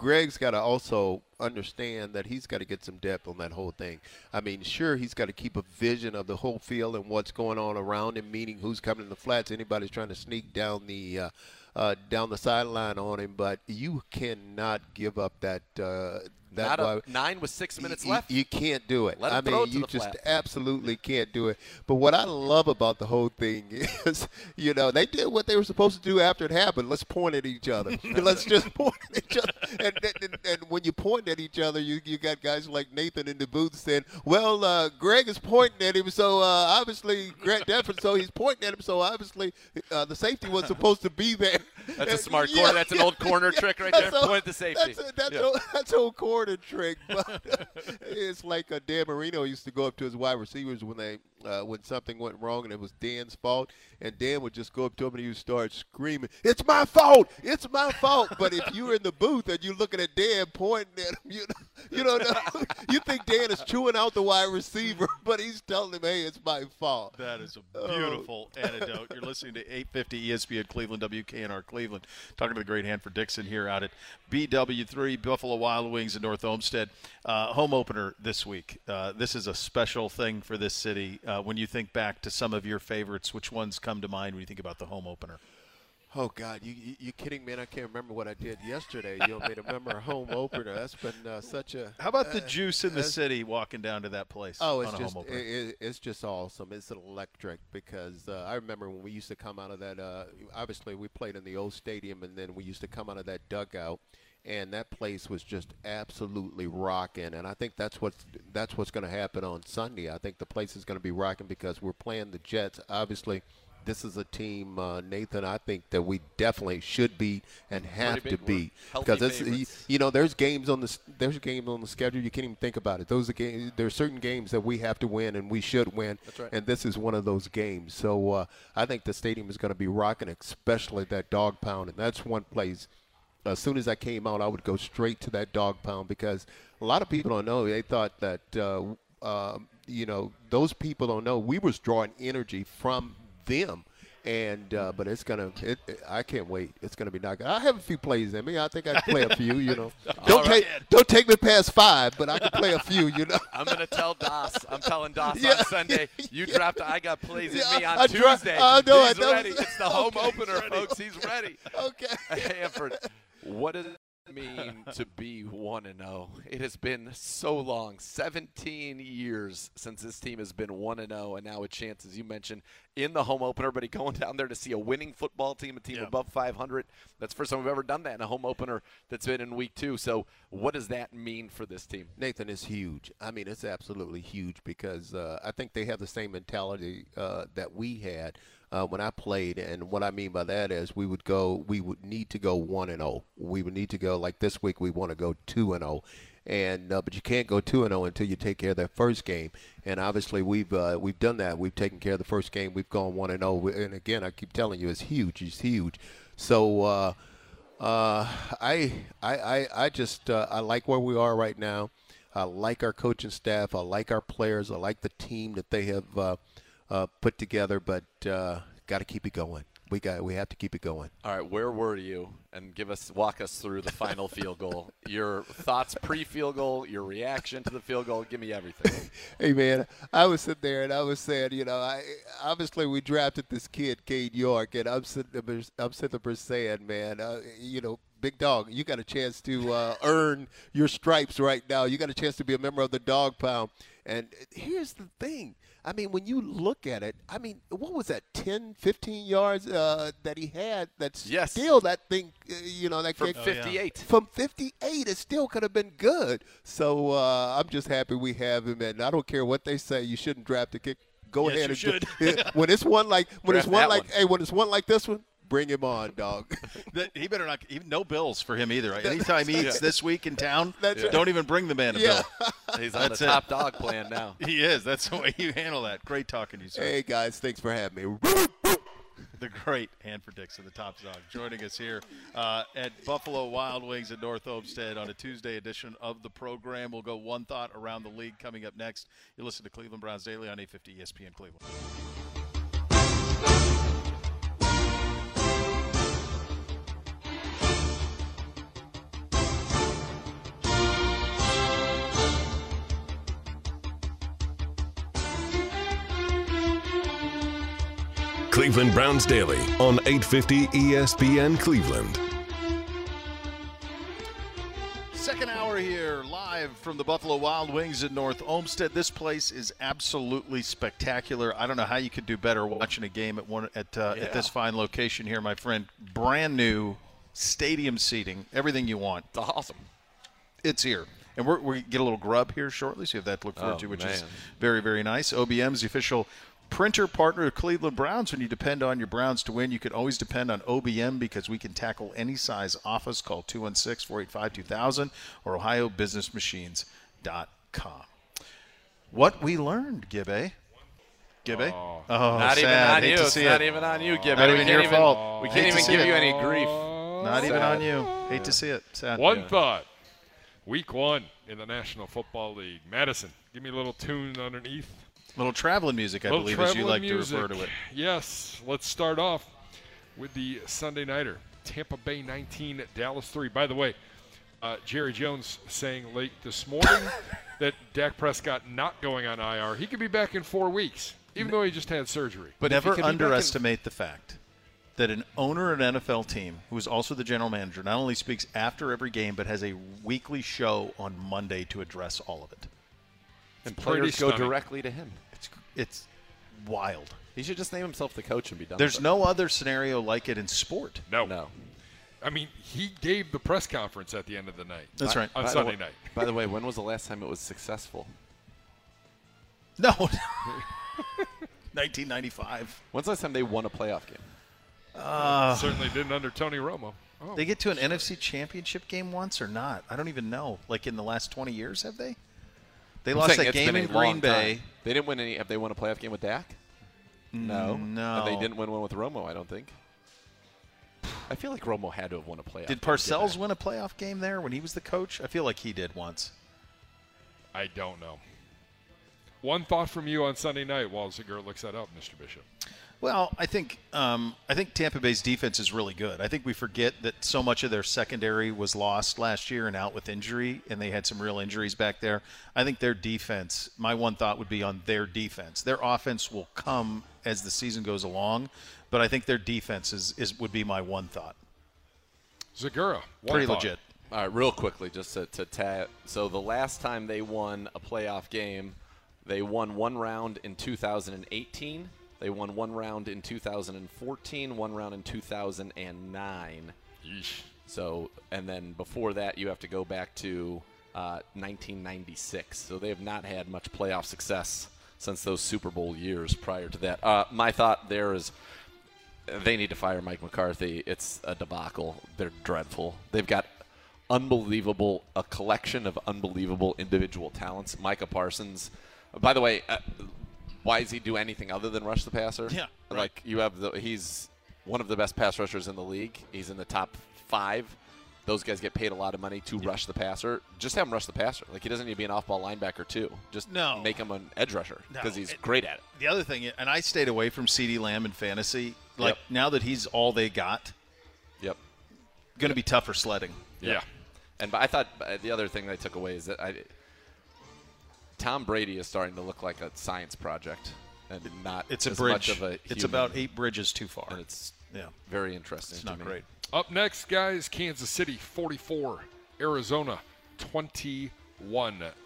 Greg's got to also understand that he's got to get some depth on that whole thing. I mean, sure, he's got to keep a vision of the whole field and what's going on around him, meaning who's coming in the flats, anybody's trying to sneak down the uh, uh, down the sideline on him. But you cannot give up that. Uh, that Not a, nine with six minutes you, left. You can't do it. Let I mean, throw it to you just flat. absolutely can't do it. But what I love about the whole thing is, you know, they did what they were supposed to do after it happened. Let's point at each other. Let's just point at each other. And, and, and, when you point at each other, you, you got guys like Nathan in the booth saying, well, uh, Greg is pointing at him, so uh, obviously Greg Defford, so he's pointing at him, so obviously uh, the safety was supposed to be there. That's a And- smart yeah, corner. That's an old corner yeah. trick right there. A- Point at the safety. That's, a, that's, Yeah. a, that's old corner trick. But it's like uh, Dan Marino used to go up to his wide receivers when they uh, when something went wrong and it was Dan's fault, and Dan would just go up to him and he would start screaming, "It's my fault! It's my fault!" But if you're in the booth and you're looking at Dan pointing at him, you you don't know. you think Dan is chewing out the wide receiver, but he's telling him, "Hey, it's my fault." That is a Oh. beautiful antidote. You're listening to 850 ESPN Cleveland, WKNR Cleveland. Talking to the great Hanford Dixon here out at BW3 Buffalo Wild Wings in North Olmsted. Uh, home opener this week. Uh, this is a special thing for this city. Uh, when you think back to some of your favorites, which ones come to mind when you think about the home opener? Oh God, you you, you kidding, man? I can't remember what I did yesterday. You me to remember a home opener? That's been uh, such a. How about the uh, juice in the city walking down to that place Oh, it's on a just home opener? it, it- it's just awesome. It's electric because uh, I remember when we used to come out of that. Uh, obviously, we played in the old stadium, and then we used to come out of that dugout, and that place was just absolutely rocking. And I think that's what's that's what's going to happen on Sunday. I think the place is going to be rocking because we're playing the Jets. Obviously. This is a team, uh, Nathan. I think that we definitely should beat and have to beat because it's you know, there's games on the there's games on the schedule you can't even think about it. Those are games. There's certain games that we have to win and we should win. That's right. And this is one of those games. So uh, I think the stadium is going to be rocking, especially that dog pound, and that's one place. As soon as I came out, I would go straight to that dog pound because a lot of people don't know. They thought that uh, uh, you know those people don't know we was drawing energy from them. And uh, but it's gonna. It, it- I can't wait. It's gonna be knocking. I have a few plays in me. I think I can play a few. You know, don't take don't take me past five, but I can play a few. You know. I'm gonna tell Doss. I'm telling Doss Yeah, on Sunday. You yeah. dropped. I got plays in Yeah, me on I dra- Tuesday. I know, He's that was- ready. It's the home Okay, opener, folks. He's ready. Okay. Hanford, what does it mean to be one and zero? It has been so long, 17 years since this team has been one and zero, and now a chance, as you mentioned, in the home opener. But going down there to see a winning football team, a team Yeah. above 500. That's the first time we've ever done that in a home opener that's been in week two. So, what does that mean for this team? Nathan is huge. I mean, it's absolutely huge because uh, I think they have the same mentality uh, that we had uh, when I played. And what I mean by that is we would go, we would need to go one and zero. We would need to go like this week. We want to go two and zero. And uh, but you can't go two and zero until you take care of that first game. And obviously we've uh, we've done that. We've taken care of the first game. We've gone one and zero. And again, I keep telling you, it's huge. It's huge. So. Uh, uh, I, I, I, I just uh, I like where we are right now. I like our coaching staff. I like our players. I like the team that they have uh, uh, put together. But uh, got to keep it going. We got we have to keep it going. All right, where were you? And give us walk us through the final field goal. Your thoughts pre-field goal, your reaction to the field goal. Give me everything. Hey man, I was sitting there and I was saying, you know, I obviously we drafted this kid, Cade York, and I'm sitting there, I'm sitting there saying, man, uh, you know, big dog, you got a chance to uh, earn your stripes right now. You got a chance to be a member of the Dog Pound. And here's the thing. I mean, when you look at it, I mean, what was that, 10, 15 yards uh, that he had? That's Yes. still that thing, uh, you know, that From kick. 58. From 58, it still could have been good. So uh, I'm just happy we have him, and I don't care what they say. You shouldn't draft a kick. Go Yes, ahead you and should. when it's one like when it's one like one. hey when it's one like this one, bring him on, dog. He better not. Even no bills for him either. Anytime he eats this week in town, That's don't even bring the man a yeah, bill. He's on That's the it. top dog plan now. He is. That's the way you handle that. Great talking to you, sir. Hey guys, thanks for having me. the great Hanford Dixon, the top dog, joining us here uh, at Buffalo Wild Wings at North Olmsted on a Tuesday edition of the program. We'll go one thought around the league coming up next. You listen to Cleveland Browns Daily on 850 ESPN Cleveland. Cleveland Browns Daily on 850 ESPN Cleveland. Second hour here, live from the Buffalo Wild Wings in North Olmsted. This place is absolutely spectacular. I don't know how you could do better watching a game at one at uh, at this fine location here, my friend. Brand new stadium seating, everything you want. It's awesome. It's here. And we're, we get a little grub here shortly, so you have that to look forward Oh, to, which is very, very nice. OBM's the official printer partner of Cleveland Browns. When you depend on your Browns to win, you can always depend on OBM because we can tackle any size office. Call 216 485 2000 or OhioBusinessMachines.com. What we learned, Gibbe. Gibbe? Oh, oh, Not even sad. on Hate you. It's not it. even on you, Gibbon. Not we even your fault. We can't even give it. you any grief. Not even on you. Hate to see it. Sad. One thought. Week one in the National Football League. Madison, give me a little tune underneath. Little traveling music, I Little believe, as you like music. to refer to it. Yes. Let's start off with the Sunday Nighter. Tampa Bay 19, Dallas 3. By the way, uh, Jerry Jones saying late this morning that Dak Prescott not going on IR. He could be back in four weeks, even though he just had surgery. But never could be back in- underestimate the fact that an owner of an NFL team, who is also the general manager, not only speaks after every game, but has a weekly show on Monday to address all of it. And pretty players go directly to him. It's it's wild. He should just name himself the coach and be done. There's with no other scenario like it in sport. No. no. I mean, he gave the press conference at the end of the night. That's right. On By the Sunday way- night. By the way, when was the last time it was successful? No. 1995. When's the last time they won a playoff game? Uh, Certainly didn't under Tony Romo. Oh, They get to an NFC championship game once or not? I don't even know. Like in the last 20 years, have they? They I'm lost saying that game in Green Bay. time. They didn't win any. Have they won a playoff game with Dak? No. no. And they didn't win one with Romo. I don't think. I feel like Romo had to have won a playoff. Did Parcells didn't win a playoff game there when he was the coach? I feel like he did once. I don't know. One thought from you on Sunday night while Zegura looks that up, Mr. Bishop. Well, I think um, I think Tampa Bay's defense is really good. I think we forget that so much of their secondary was lost last year and out with injury, and they had some real injuries back there. I think their defense. My one thought would be on their defense. Their offense will come as the season goes along, but I think their defense is, is would be my one thought. Zegura, one Pretty thought. legit. All right, real quickly, just to, to ta- So the last time they won a playoff game, they won one round in 2018. They won one round in 2014, one round in 2009. Yeesh. So, and then before that, you have to go back to uh, 1996. So they have not had much playoff success since those Super Bowl years prior to that. Uh, my thought there is they need to fire Mike McCarthy. It's a debacle. They're dreadful. They've got unbelievable, a collection of unbelievable individual talents. Micah Parsons. By the way, uh, why does he do anything other than rush the passer? Yeah, right. Like you have the he's one of the best pass rushers in the league. He's in the top five. Those guys get paid a lot of money to rush the passer. Just have him rush the passer. Like he doesn't need to be an off-ball linebacker too. Just No. make him an edge rusher No, because he's it- great at it. The other thing, and I stayed away from CeeDee Lamb in fantasy. Like Yep. now that he's all they got, Yep. going to be tougher sledding. Yeah. And but I thought the other thing that I took away is that I, Tom Brady is starting to look like a science project and not It's a as bridge. much of a it's about eight bridges too far. and it's yeah, very interesting. it's to not me. great. Up next, guys, Kansas City 44, Arizona 21.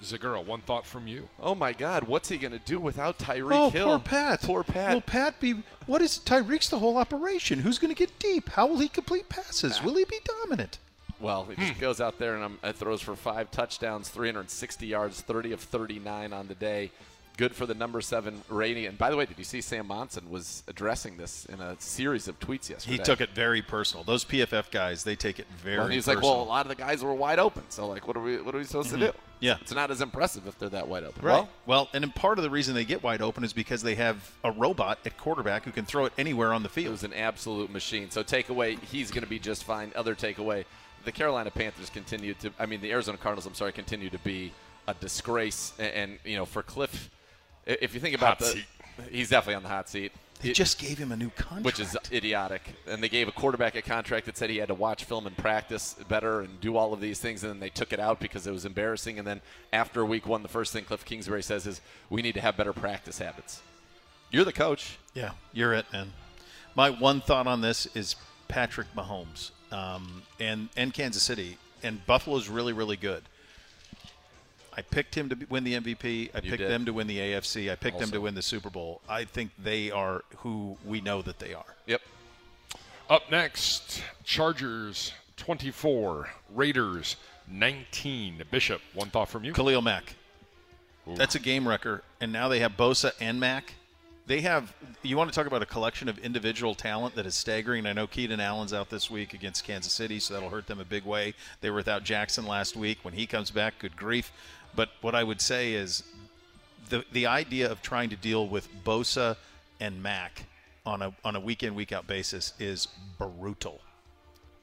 Zegura, one thought from you. Oh my God, what's he going to do without Tyreek Oh, Hill? poor Pat. Poor Pat. Will Pat be? What is Tyreek's the whole operation? Who's going to get deep? How will he complete passes? Will he be dominant? Well, he just goes out there and um, throws for five touchdowns, 360 yards, 30 of 39 on the day. good for the number seven rating. And by the way, did you see Sam Monson was addressing this in a series of tweets yesterday? He took it very personal. Those PFF guys, they take it very. Well, and he's personal. like, well, a lot of the guys were wide open. So like, what are we? What are we supposed to do? Yeah. it's not as impressive if they're that wide open. Right. Well, Well, and part of the reason they get wide open is because they have a robot at quarterback who can throw it anywhere on the field. it was an absolute machine. So takeaway, he's going to be just fine. Other takeaway, the Carolina Panthers continue to. I mean, the Arizona Cardinals. I'm sorry, continue to be a disgrace. And, and you know, for Cliff, if you think about Hot the, seat. he's definitely on the hot seat. They It- just gave him a new contract. which is idiotic. And they gave a quarterback a contract that said he had to watch film and practice better and do all of these things, and then they took it out because it was embarrassing. And then after week one, the first thing Cliff Kingsbury says is, "We need to have better practice habits." You're the coach. Yeah, you're it, man. My one thought on this is Patrick Mahomes um, and and Kansas City and Buffalo's really really good. I picked him to win the MVP. I You picked did. them to win the AFC. I picked them to win the Super Bowl. I think they are who we know that they are. Yep. Up next, Chargers 24, Raiders 19. Bishop, one thought from you. Khalil Mack. That's a game wrecker. And now they have Bosa and Mack. They have, you want to talk about a collection of individual talent that is staggering. I know Keenan Allen's out this week against Kansas City, so that'll hurt them a big way. They were without Jackson last week. When he comes back, good grief. But what I would say is the, the idea of trying to deal with Bosa and Mack on a, on a week in, week out basis is brutal.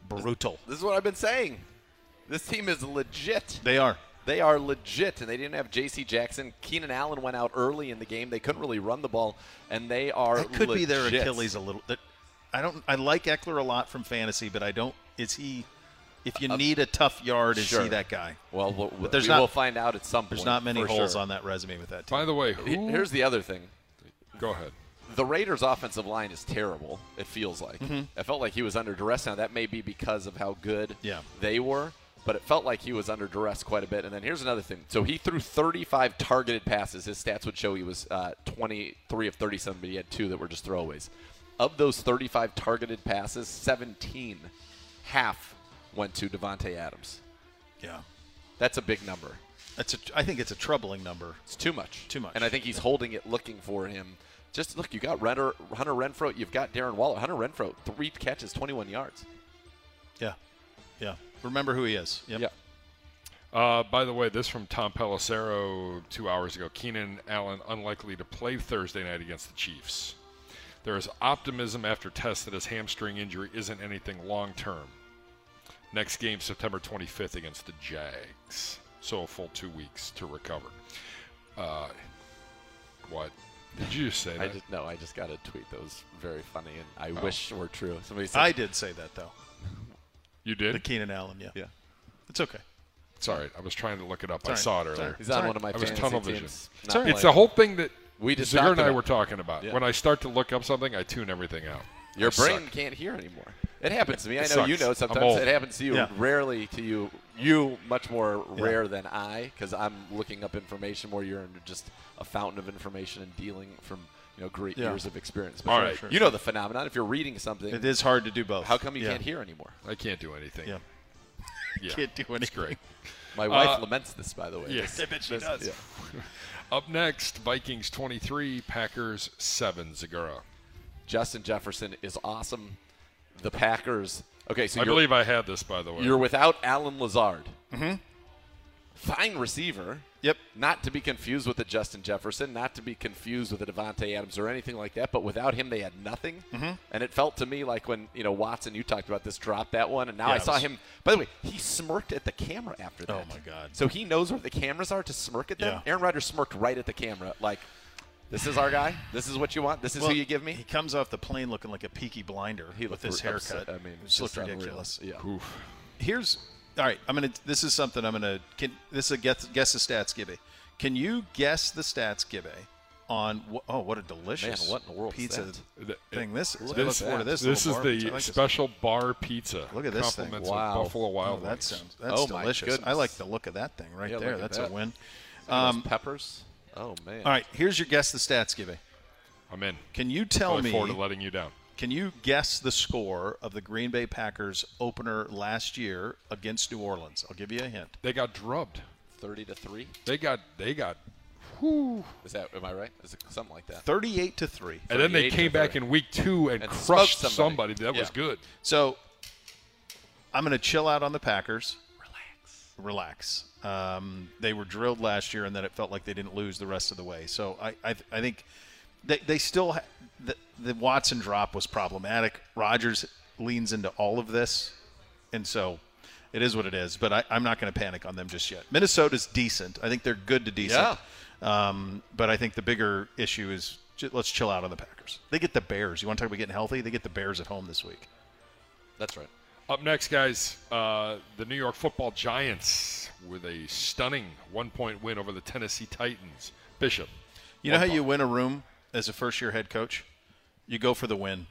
Brutal. This is what I've been saying. This team is legit. They are. They are legit, and they didn't have J.C. Jackson. Keenan Allen went out early in the game. They couldn't really run the ball, and they are. That could be their. Achilles a little. That I don't. I like Ekeler a lot from fantasy, but I don't. Is he? If you need a tough yard, is sure. he that guy? Well, we'll But there's we not- will find out at some point. There's not many holes sure. on that resume with that team. By the way, who? Here's the other thing. go ahead. The Raiders' offensive line is terrible. It feels like. Mm-hmm. It felt like he was under duress. Now that may be because of how good Yeah. they were, but it felt like he was under duress quite a bit. And then here's another thing. So he threw 35 targeted passes. His stats would show he was uh, 23 of 37, but he had two that were just throwaways. Of those 35 targeted passes, 17, half went to Davante Adams. yeah, That's a big number. that's a. I think it's a troubling number. It's too much. Too much. And I think he's holding it, looking for him. Just look, you got Hunter, Hunter Renfrow, you've got Darren Waller. Hunter Renfrow, three catches, 21 yards. Yeah, yeah. Remember who he is. Yep. Yeah. Uh, by the way, this from Tom Pelissero two hours ago. Keenan Allen unlikely to play Thursday night against the Chiefs. There is optimism after tests that his hamstring injury isn't anything long term. Next game, September 25th against the Jags. So a full two weeks to recover. Uh, what? Did you just say I just no, I just got a tweet that was very funny, and I wish it were true. Somebody said, I did say that though. You did? The did? Keenan Allen. Yeah. Yeah. It's okay. It's all right. I was trying to look it up. I saw it earlier. right. he's on Sorry. one of my I was tunnel vision. teams. It's not. It's the whole thing that We just Ziger and I were talking about. Yeah. When I start to look up something, I tune everything out. Your I brain suck. can't hear anymore. It happens to me. I It know you know. Sometimes it happens to you. Yeah. Rarely to you. You much more Yeah. rare than I, because I'm looking up information where you're just a fountain of information and dealing from you know great Yeah. years of experience. All But right. Sure. You know the phenomenon. If you're reading something, It is hard to do both. how come you Yeah. can't hear anymore? I can't do anything. Yeah. Yeah. Can't do It's anything. great. My wife Uh, laments this, by the way. yeah. I bet she this- does. yeah. Up next, Vikings 23, Packers 7. Zegura. Justin Jefferson is awesome. The Packers. Okay, so I believe I had this, by the way. you're without Allen Lazard. Mm-hmm. Fine receiver. Yep. Not to be confused with a Justin Jefferson, not to be confused with a Davante Adams or anything like that. But without him, they had nothing. Mm-hmm. And it felt to me like when you know Watson, you talked about this, dropped that one, and now Yeah, I saw was- him. By the way, he smirked at the camera after that. Oh, my God. So he knows where the cameras are to smirk at them. Yeah. Aaron Rodgers smirked right at the camera, like, "This is our guy. This is what you want. This is Well, who you give me." He comes off the plane looking like a peaky blinder He with his haircut. upset. I mean, it just looked unreal. ridiculous. Yeah. Oof. Here's all right. I'm gonna. This is something I'm gonna. Can, this is a guess. Guess the stats, Gibby. Can you guess the stats, Gibby, on wh- oh what a delicious Man, what in the world pizza that? Thing this is. Look I look forward to this. This is little bar. I the like this. special bar pizza. Look at this thing. Compliments Wow. of Buffalo Oh, Wild that Wings. sounds that's Oh, my delicious. I like the look of that thing right Yeah, there. That's that. a win. Um, peppers. Oh man. all right, here's your guess the stats, Gibby. I'm in. Can you tell Look me? forward to letting you down. Can you guess the score of the Green Bay Packers opener last year against New Orleans? I'll give you a hint. They got drubbed. Thirty to three. They got they got Whew. Is that am I right? Is it something like that? 38 to 3. And then they came back in week two and, And crushed somebody. somebody. That was good. So I'm going to chill out on the Packers. Relax. Relax. Um, they were drilled last year, and then it felt like they didn't lose the rest of the way. So I, I, I think they, they still ha- the, the Watson drop was problematic. Rodgers leans into all of this, and so it is what it is. But I, I'm not going to panic on them just yet. Minnesota's decent. I think they're good to decent. Um, but I think the bigger issue is let's chill out on the Packers. They get the Bears. You want to talk about getting healthy? They get the Bears at home this week. That's right. Up next, guys, uh, the New York Football Giants with a stunning one-point win over the Tennessee Titans. Bishop. You know how One you win a room as a first year head coach? You go for the win.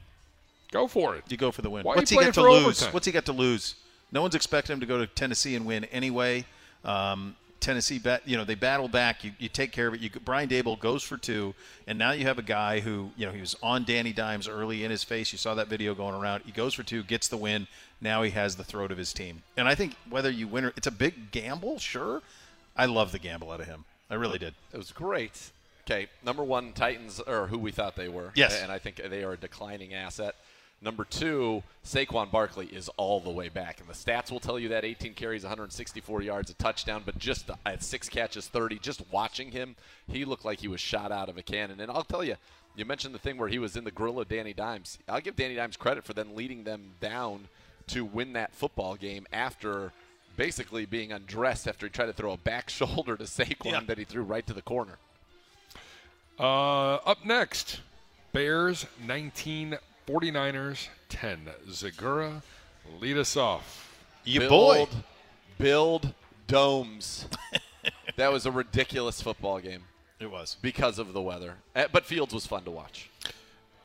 Go for it. You go for the win. Why What's he got to lose? overtime? What's he got to lose? No one's expecting him to go to Tennessee and win anyway. Um, Tennessee, bat, you know, they battle back. You, you take care of it. You, Brian Daboll goes for two, and now you have a guy who, you know, he was on Danny Dimes early in his face. You saw that video going around. He goes for two, gets the win. Now he has the throat of his team. And I think whether you win or it's a big gamble, sure. I love the gamble out of him. I really did. It was great. Okay, number one, Titans are who we thought they were. Yes. and I think they are a declining asset. Number two, Saquon Barkley is all the way back, and the stats will tell you that 18 carries, 164 yards, a touchdown. But just the, at six catches, 30, just watching him, he looked like he was shot out of a cannon. And I'll tell you, you mentioned the thing where he was in the grill of Danny Dimes. I'll give Danny Dimes credit for then leading them down to win that football game after basically being undressed after he tried to throw a back shoulder to Saquon Yeah. that he threw right to the corner. Uh, up next, Bears 19, 49ers 10. Zegura, lead us off. You build, boy. build domes. that was a ridiculous football game It was. because of the weather. Uh, But Fields was fun to watch.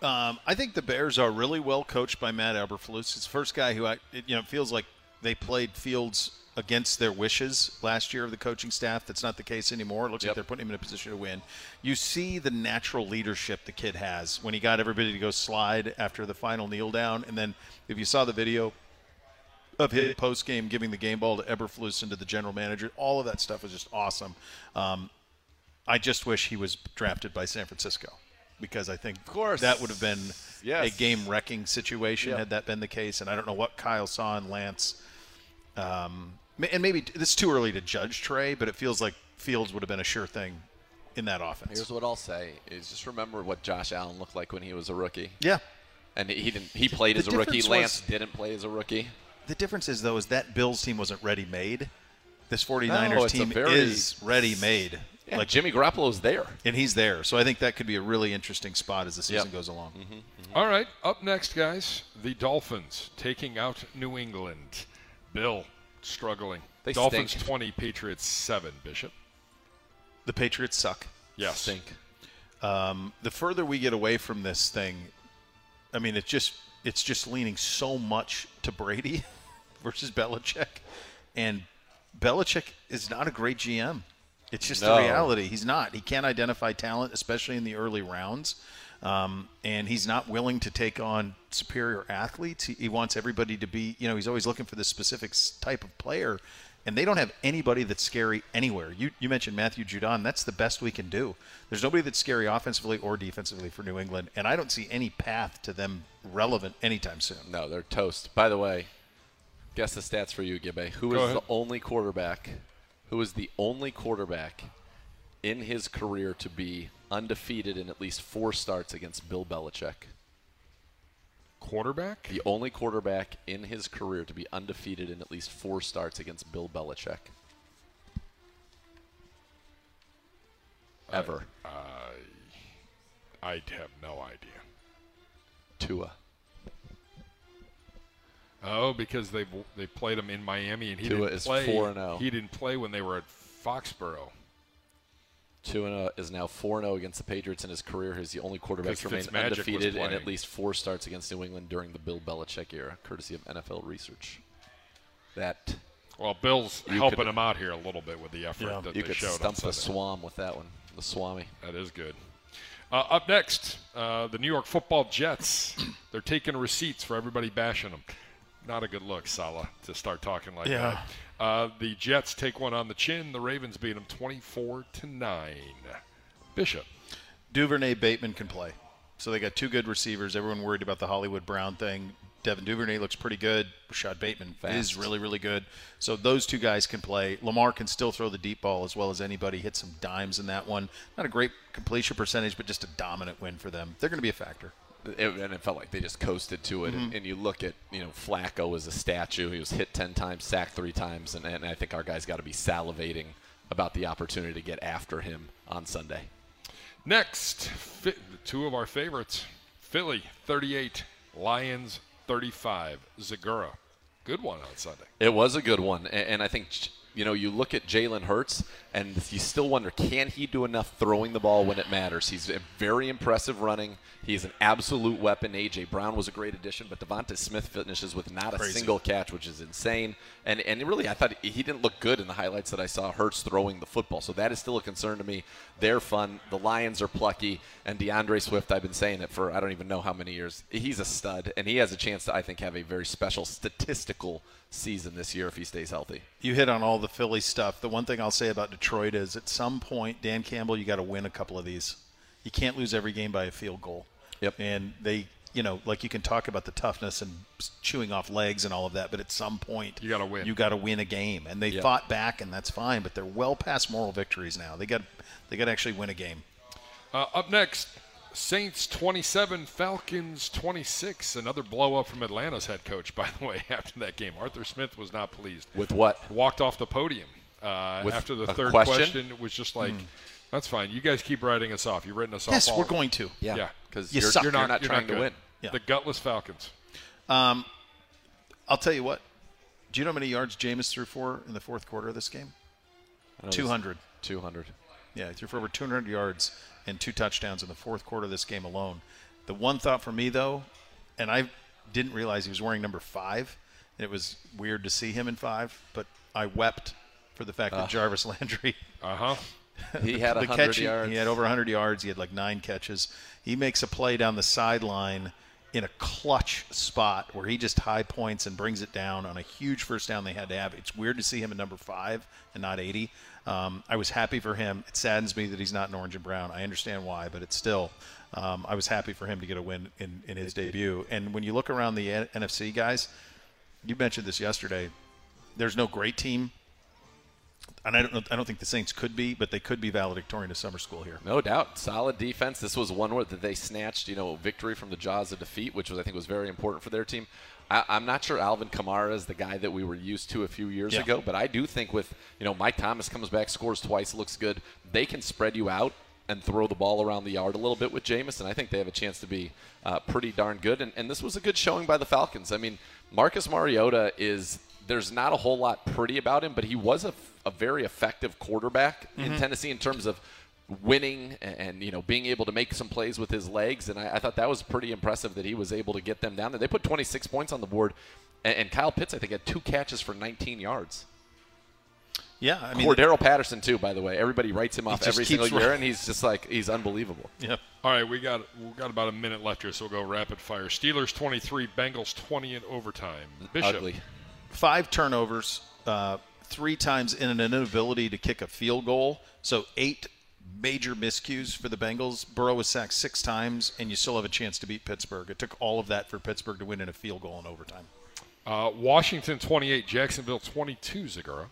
Um, I think the Bears are really well coached by Matt Eberflus. He's the first guy who, I, it, you know, feels like they played Fields against their wishes last year of the coaching staff. That's not the case anymore. It looks Yep. like they're putting him in a position to win. You see the natural leadership the kid has when he got everybody to go slide after the final kneel down, and then if you saw the video of his post game giving the game ball to Eberflus and to the general manager, all of that stuff was just awesome. Um, I just wish he was drafted by San Francisco because I think Of course. that would have been Yes. a game wrecking situation Yep. had that been the case. And I don't know what Kyle saw in Lance. Um, and maybe it's too early to judge Trey, but it feels like Fields would have been a sure thing in that offense. Here's what I'll say: is just remember what Josh Allen looked like when he was a rookie, yeah. and he didn't. He played The as a rookie. Lance was- didn't play as a rookie. The difference is though is that Bills team wasn't ready made. This 49ers No, team very- is ready made. Yeah, like Jimmy Garoppolo's there. and he's there. So I think that could be a really interesting spot as the season Yep. goes along. Mm-hmm, mm-hmm. All right, up next, guys, the Dolphins taking out New England. Bill struggling. They Dolphins stink. 20, Patriots 7, Bishop. The Patriots suck. Yes. Stink. Um, the further we get away from this thing, I mean, it's just it's just leaning so much to Brady versus Belichick, and Belichick is not a great GM. It's just No. the reality. He's not. He can't identify talent, especially in the early rounds, um, and he's not willing to take on superior athletes. He, he wants everybody to be. You know, he's always looking for the specific type of player. And they don't have anybody that's scary anywhere. You, you mentioned Matthew Judon. That's the best we can do. There's nobody that's scary offensively or defensively for New England, and I don't see any path to them relevant anytime soon. No, they're toast. By the way, guess the stats for you, Gibby. Who Go is ahead. the only quarterback? Who is the only quarterback in his career to be undefeated in at least four starts against Bill Belichick? Quarterback? The only quarterback in his career to be undefeated in at least four starts against Bill Belichick. Ever. I I have no idea. Tua. Oh, because they they played him in Miami and he Tua didn't is play. 4-0. He didn't play when they were at Foxborough. Tua is now 4 0 against the Patriots in his career. He's the only quarterback to remain undefeated in at least four starts against New England during the Bill Belichick era, courtesy of NFL Research. That Well, Bill's You helping could- him out here a little bit with the effort Yeah. that you they could showed stump the Swam with that one. The Swami. That is good. Uh, up next, uh, the New York Football Jets. They're taking receipts for everybody bashing them. Not a good look, Salah, to start talking like Yeah. that. Uh, the Jets take one on the chin. The Ravens beat them 24 to nine. Bishop. Duvernay Bateman can play. So they got two good receivers. Everyone worried about the Hollywood Brown thing. Devin Duvernay looks pretty good. Rashod Bateman is really, really good. So those two guys can play. Lamar can still throw the deep ball as well as anybody. Hit some dimes in that one. Not a great completion percentage, but just a dominant win for them. They're going to be a factor. It, and it felt like they just coasted to it. Mm-hmm. And, and you look at you know Flacco as a statue. He was hit ten times, sacked three times, and, and I think our guys got to be salivating about the opportunity to get after him on Sunday. Next, fi- two of our favorites Philly 38, Lions 35. Zegura. Good one on Sunday. It was a good one, and, and I think you know you look at Jalen Hurts, and you still wonder can he do enough throwing the ball when it matters. He's a very impressive running. He's an absolute weapon. AJ Brown was a great addition, but Devonta Smith finishes with not a Crazy. single catch, which is insane. And and really, I thought he didn't look good in the highlights that I saw. Hurts throwing the football, so that is still a concern to me. They're fun. The Lions are plucky, and D'Andre Swift. I've been saying it for I don't even know how many years. He's a stud, and he has a chance to I think have a very special statistical season this year if he stays healthy. You hit on all the Philly stuff. The one thing I'll say about Detroit is at some point, Dan Campbell, you got to win a couple of these. You can't lose every game by a field goal. Yep. And they, you know, like you can talk about the toughness and chewing off legs and all of that, but at some point, You gotta win. You got to win a game, and they Yep. fought back, and that's fine. But they're well past moral victories now. They got, they got to actually win a game. Uh, up next, Saints 27, Falcons 26. Another blow up from Atlanta's head coach, by the way, after that game. Arthur Smith was not pleased. With what? Walked off the podium uh, after the third question? question. It was just like, that's fine. You guys keep writing us off. You've written us off. Yes, we're going to. Yeah. because You you're, suck. you're You're not, not, you're trying not to win. Yeah. The gutless Falcons. Um, I'll tell you what. Do you know how many yards Jameis threw for in the fourth quarter of this game? I know this- Two hundred. 200. Yeah, he threw for over 200 yards and two touchdowns in the fourth quarter of this game alone. The one thought for me, though, and I didn't realize he was wearing number five. It was weird to see him in five, but I wept for the fact that Jarvis Landry Uh huh. He had the 100 catch, yards. He had over 100 yards. He had like nine catches. He makes a play down the sideline in a clutch spot where he just high points and brings it down on a huge first down they had to have. It's weird to see him at number five and not 80. Um, I was happy for him. It saddens me that he's not in orange and brown. I understand why, but it's still. Um, I was happy for him to get a win in, in his debut. And when you look around the N- NFC guys, you mentioned this yesterday. There's no great team and I don't know, I don't think the Saints could be, but they could be valedictorian of summer school here. No doubt, solid defense. This was one where that they snatched, you know, victory from the jaws of defeat, which was I think was very important for their team. I, I'm not sure Alvin Kamara is the guy that we were used to a few years Yeah. ago, but I do think with you know Mike Thomas comes back, scores twice, looks good. They can spread you out and throw the ball around the yard a little bit with Jameis, and I think they have a chance to be uh, pretty darn good. And, and this was a good showing by the Falcons. I mean, Marcus Mariota is there's not a whole lot pretty about him, but he was a, a very effective quarterback in Tennessee in terms of winning and, and, you know being able to make some plays with his legs. And I, I thought that was pretty impressive that he was able to get them down there. They put 26 points on the board, and, and Kyle Pitts I think had two catches for 19 yards. Yeah, I mean, Cordarrelle Patterson too, by the way. Everybody writes him off every single year, running. and he's just like he's unbelievable. yeah. All right, we got we got about a minute left here, so we'll go rapid fire. Steelers 23, Bengals 20 in overtime. Bishop. Ugly. five turnovers, uh, three times in an inability to kick a field goal. So eight major miscues for the Bengals. Burrow was sacked six times, and you still have a chance to beat Pittsburgh. It took all of that for Pittsburgh to win in a field goal in overtime. Uh, Washington 28, Jacksonville 22. Zegura.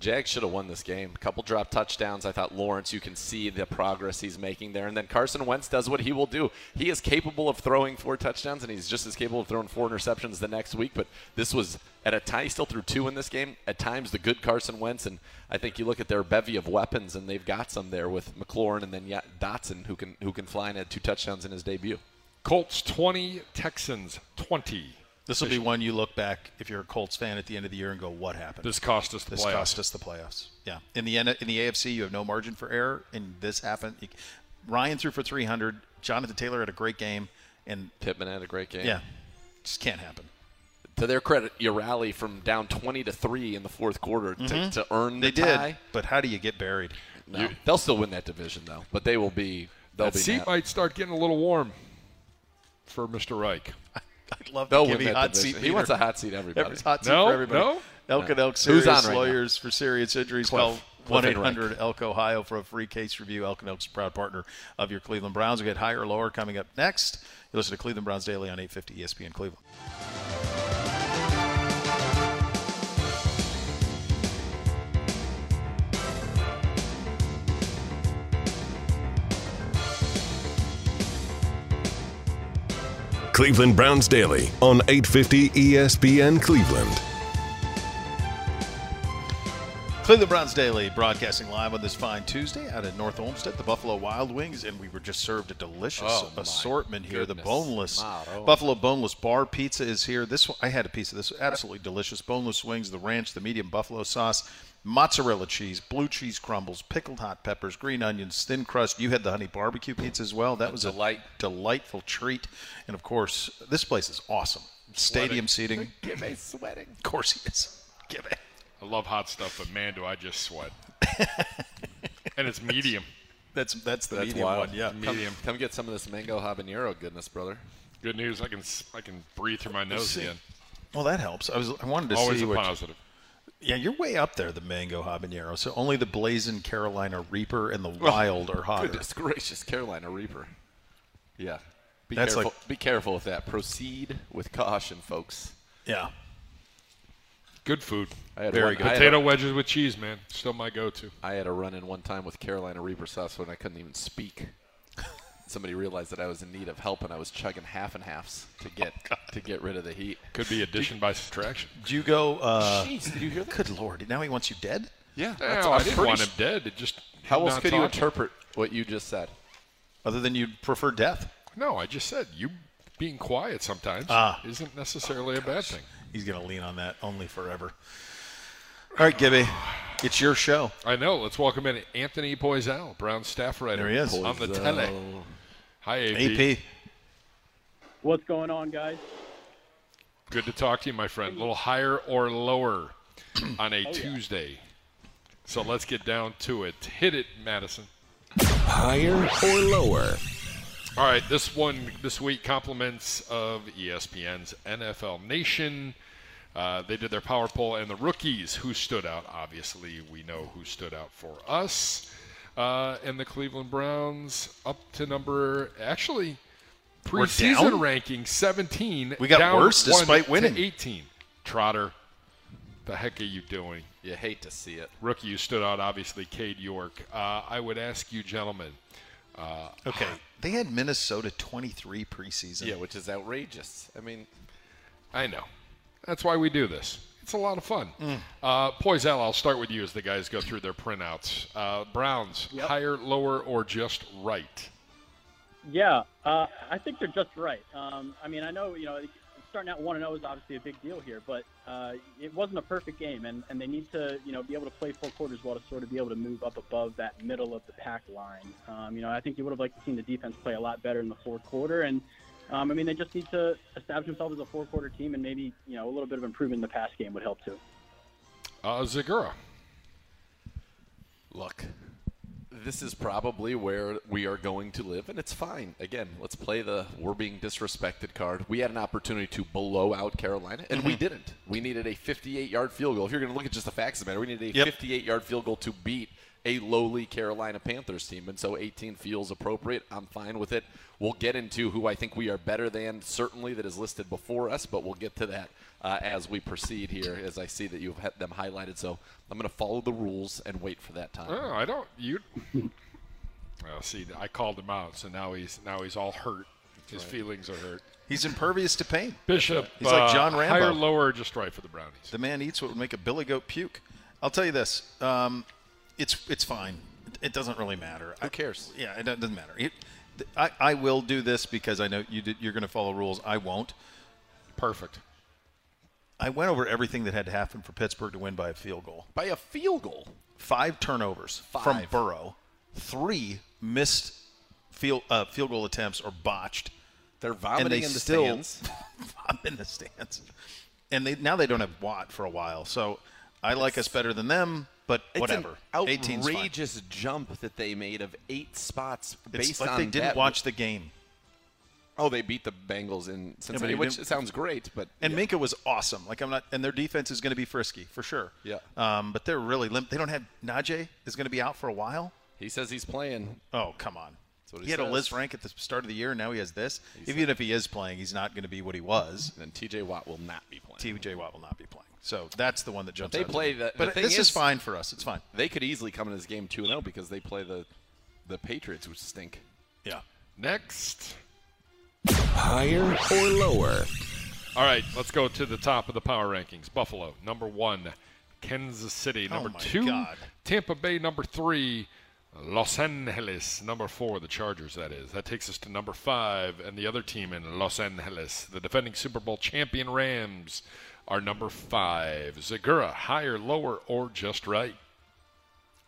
Jags should have won this game. Couple drop touchdowns. I thought Lawrence, you can see the progress he's making there. And then Carson Wentz does what he will do. He is capable of throwing four touchdowns, and he's just as capable of throwing four interceptions the next week. But this was at a time he still threw two in this game. At times, the good Carson Wentz, and I think you look at their bevy of weapons, and they've got some there with McLaurin and then yeah, Dotson, who can who can fly and had two touchdowns in his debut. Colts 20, Texans 20. This will be one you look back if you're a Colts fan at the end of the year and go, "What happened?" This cost us the This playoffs. cost us the playoffs. Yeah. In the N- in the AFC, you have no margin for error, and this happened. Ryan threw for 300. Jonathan Taylor had a great game, and Pittman had a great game. yeah, just can't happen. To their credit, you rally from down 20 to three in the fourth quarter to, mm-hmm. to earn the They did, but how do you get buried? No. They'll still win that division though, but they will be. They'll That be. seat mad. might start getting a little warm for Mr. Reich. I'd love They'll to give win me that hot division. seat. He wants a hot seat. Everybody. Every hot seat No? for everybody. No? Elk and No. Elk Who's serious on right now? lawyers for serious injuries. Cliff. Call 1 Cliff and Rank. 800 Elk Ohio for a free case review. Elk and Elk's a proud partner of your Cleveland Browns. We get higher or lower coming up next. You listen to Cleveland Browns Daily on 850 ESPN Cleveland. Cleveland Browns Daily on 850 ESPN Cleveland. Cleveland Browns Daily broadcasting live on this fine Tuesday out at North Olmsted, the Buffalo Wild Wings, and we were just served a delicious Oh, assortment here. The goodness. boneless Motto. Buffalo boneless bar pizza is here. This one, I had a piece of this, absolutely delicious. Boneless wings, the ranch, the medium buffalo sauce, mozzarella cheese, blue cheese crumbles, pickled hot peppers, green onions, thin crust. You had the honey barbecue pizza as well. That was delight. a delightful treat, and of course, this place is awesome. Stadium seating. Give me sweating. Of course, he is. Give it. I love hot stuff, but man, do I just sweat. and it's medium. That's that's the That's medium wild. one. Yeah. Come, Medium. come get some of this mango habanero goodness, brother. Good news, I can I can breathe through my nose see. again. Well, that helps. I was I wanted to Always see a what. positive. Yeah, you're way up there, the mango habanero. So only the blazing Carolina Reaper and the oh, wild are hotter. Goodness gracious, Carolina Reaper. Yeah. Be That's careful. like- be careful with that. Proceed with caution, folks. Yeah. Good food. I had Very one, good. I had, Potato a, wedges with cheese, man. Still my go-to. I had a run in one time with Carolina Reaper sauce when I couldn't even speak. Somebody realized that I was in need of help, and I was chugging half and halves to get to get rid of the heat. Could be addition by subtraction. Do you go? Uh, Jeez, did you hear that? good lord! Now he wants you dead. Yeah, No, I didn't want him dead. It just How else not could you interpret what you just said? Other than you'd prefer death. No, I just said you being quiet sometimes Ah. isn't necessarily a bad thing. He's gonna lean on that only forever. All right, Gibby, it's your show. I know. Let's welcome in Anthony Poisal, Brown staff writer. There he is. on the tele. Hi, AP. AP. What's going on, guys? Good to talk to you, my friend. A little higher or lower on a Tuesday. So let's get down to it. Hit it, Madison. Higher or lower? All right, this one this week compliments of ESPN's NFL Nation. Uh, they did their power poll, and the rookies who stood out. Obviously, we know who stood out for us. Uh, and the Cleveland Browns up to number actually preseason ranking 17. We got down worse one despite winning. 18. Trotter, the heck are you doing? You hate to see it. Rookie, you stood out obviously, Cade York. Uh, I would ask you, gentlemen. Uh, Okay, they had Minnesota 23 preseason. Yeah, which is outrageous. I mean, I know. That's why we do this. It's a lot of fun. Mm. Uh, Poisal, I'll start with you as the guys go through their printouts. Uh, Browns, Yep. higher, lower, or just right? Yeah, uh, I think they're just right. Um, I mean, I know you know starting out one and zero is obviously a big deal here, but uh, it wasn't a perfect game, and, and they need to you know be able to play four quarters well to sort of be able to move up above that middle of the pack line. Um, you know, I think you would have liked to seen the defense play a lot better in the fourth quarter, and um, I mean they just need to establish themselves as a four quarter team, and maybe you know a little bit of improvement in the pass game would help too. Uh, Zegura. look, this is probably where we are going to live, and it's fine. Again, let's play the we're being disrespected card. We had an opportunity to blow out Carolina, and we didn't. We needed a 58 yard field goal. If you're going to look at just the facts of the matter, we needed a Yep. 58 yard field goal to beat a lowly Carolina Panthers team, and so 18 feels appropriate. I'm fine with it. We'll get into who I think we are better than, certainly that is listed before us, but we'll get to that uh, as we proceed here, as I see that you've had them highlighted. So I'm going to follow the rules and wait for that time. Oh, I don't. You. well, see, I called him out, so now he's now he's all hurt. His feelings are hurt. He's impervious to pain. Bishop. He's like uh, John Rambo. Higher, lower, just right for the Brownies. The man eats what would make a billy goat puke. I'll tell you this. Um, it's it's fine. It, doesn't really matter. Who cares? Yeah, it doesn't matter. It, I, I will do this because I know you did, you're going to follow rules. I won't. Perfect. I went over everything that had to happen for Pittsburgh to win by a field goal. By a field goal. Five turnovers from Burrow, three missed field uh, field goal attempts or botched, They're and vomiting they in the still stands. I'm in the stands. And they now they don't have Watt for a while, so I like us better than them. But It's whatever. an outrageous jump that they made of eight spots It's based like on they didn't that. watch the game. Oh, they beat the Bengals in Cincinnati, he which sounds great, but And yeah. Minkah was awesome. Like I'm not, and their defense is going to be frisky for sure. Yeah. Um, but they're really limp. They don't have Najee is going to be out for a while. he says he's playing. Oh come on. he, he had a says. Lisfranc at the start of the year, and now he has this. He Even if he is playing, he's not going to be what he was. And T.J. Watt will not be playing. T.J. Watt will not be playing. So that's the one that jumps. they out to play me. the- the but this is, is- fine for us. It's fine. They could easily come in this game two and zero because they play the the Patriots, which stink. Yeah. Next. Higher or lower? All right, let's go to the top of the power rankings. Buffalo, number one. Kansas City, Oh number my two. God. Tampa Bay, number three. Los Angeles, number four, the Chargers, that is. That takes us to number five, and the other team in Los Angeles, the defending Super Bowl champion Rams, are number five. Zegura, higher, lower, or just right?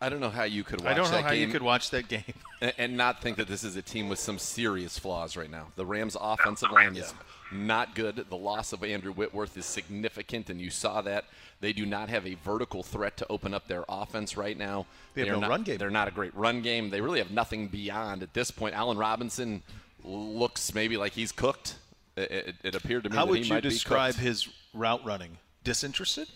I don't know how you could watch I don't know that how game you could watch that game. and, and not think that this is a team with some serious flaws right now. The Rams' offensive line is not good. The loss of Andrew Whitworth is significant, and you saw that. They do not have a vertical threat to open up their offense right now. They have They're no not, run game. They're not a great run game. They really have nothing beyond at this point. Allen Robinson looks maybe like he's cooked. It, it, appeared to me How would you describe his route running? Disinterested?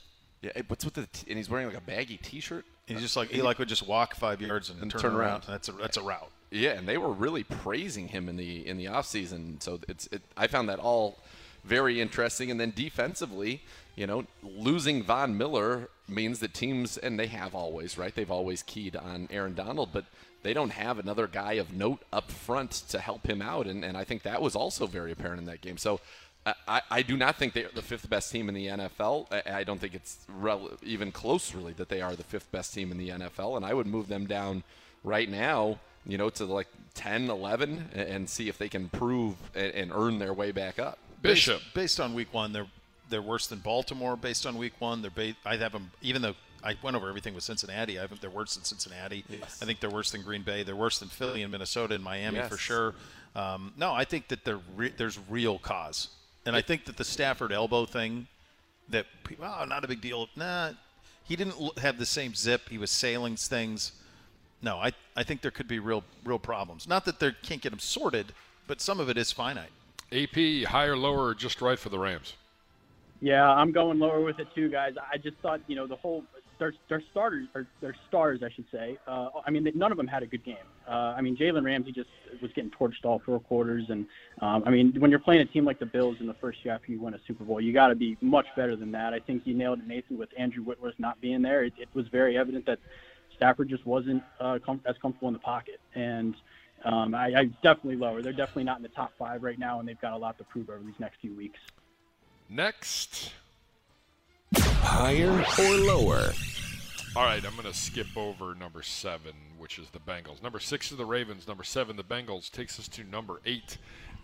Yeah, what's with the? T- and he's wearing like a baggy T-shirt. He's uh, just like he like would just walk five yards and, And turn, turn around. around. That's a that's a route. Yeah, and they were really praising him in the in the offseason. So it's it, I found that all very interesting. And then defensively, you know, losing Von Miller means that teams and they have always right. They've always keyed on Aaron Donald, but they don't have another guy of note up front to help him out. And, and I think that was also very apparent in that game. So. I- I, I do not think they're the fifth best team in the NFL. I, I don't think it's rel- even close, really, that they are the fifth best team in the NFL. And I would move them down right now, you know, to like 10, 11, a- and see if they can prove and, and earn their way back up. Bishop. Based, based on week one, they're they're worse than Baltimore. Based on week one, they're ba- I have them even though I went over everything with Cincinnati. I have them they're worse than Cincinnati. Yes. I think they're worse than Green Bay. They're worse than Philly and Minnesota and Miami for sure. Um, no, I think that they're re- there's real cause, and I think that the Stafford elbow thing that people, oh not a big deal. Nah, he didn't have the same zip. He was sailing things. No, I I think there could be real real problems. Not that they can't get them sorted, but some of it is finite. AP, higher, lower, or just right for the Rams? Yeah, I'm going lower with it too, guys. I just thought, you know, the whole their, their starters or their stars, I should say. Uh, I mean, none of them had a good game. Uh, I mean, Jalen Ramsey just was getting torched all four quarters, and um, I mean, when you're playing a team like the Bills in the first year after you win a Super Bowl, you got to be much better than that. I think you nailed it, Nathan, with Andrew Whitworth not being there. It, it was very evident that Stafford just wasn't uh, com- as comfortable in the pocket, and um, I, I definitely lower. They're definitely not in the top five right now, and they've got a lot to prove over these next few weeks. Next. Higher or lower? All right, I'm going to skip over number seven, which is the Bengals. Number six is the Ravens. Number seven, the Bengals, takes us to number eight,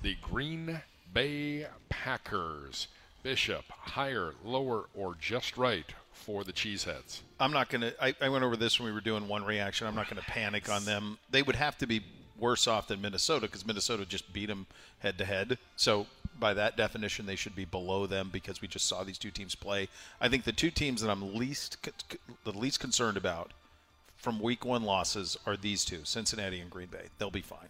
the Green Bay Packers. Bishop, higher, lower, or just right for the Cheeseheads? I'm not going to. I went over this when we were doing one reaction. I'm not going to panic on them. They would have to be worse off than Minnesota because Minnesota just beat them head to head. So by that definition, they should be below them because we just saw these two teams play. I think the two teams that I'm least the least concerned about from Week One losses are these two: Cincinnati and Green Bay. They'll be fine.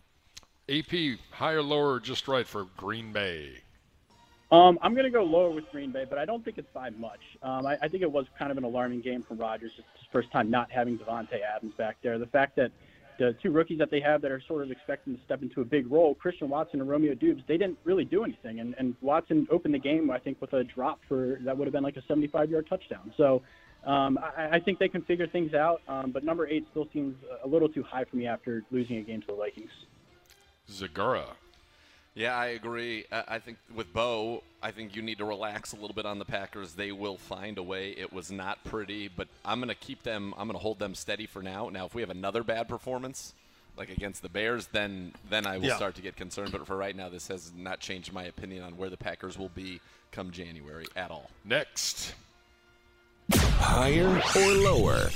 AP, higher, lower, just right for Green Bay? Um, I'm going to go lower with Green Bay, but I don't think it's by much. Um, I, I think it was kind of an alarming game from Rodgers. It's his first time not having Davante Adams back there. The fact that the two rookies that they have that are sort of expecting to step into a big role, Christian Watson and Romeo Doubs, they didn't really do anything. And, and Watson opened the game, I think, with a drop for that would have been like a 75-yard touchdown. So um, I, I think they can figure things out. Um, but number eight still seems a little too high for me after losing a game to the Vikings. Zegura. Yeah, I agree. I I think with Beau, I think you need to relax a little bit on the Packers. They will find a way. It was not pretty, but I'm going to keep them. I'm going to hold them steady for now. Now, if we have another bad performance, like against the Bears, then then I will Yeah. start to get concerned. But for right now, this has not changed my opinion on where the Packers will be come January at all. Next. Higher or lower?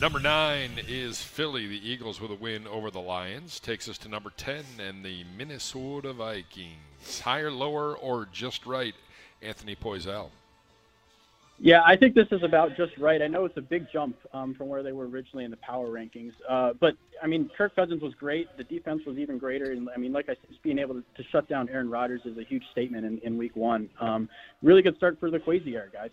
Number nine is Philly. The Eagles with a win over the Lions takes us to number 10 and the Minnesota Vikings. Higher, lower, or just right, Anthony Poisal? Yeah, I think this is about just right. I know it's a big jump um, from where they were originally in the power rankings, uh, but I mean, Kirk Cousins was great. The defense was even greater, and I mean, like I said, just being able to, to shut down Aaron Rodgers is a huge statement in, in Week One. Um, really good start for the Kwesi era, guys.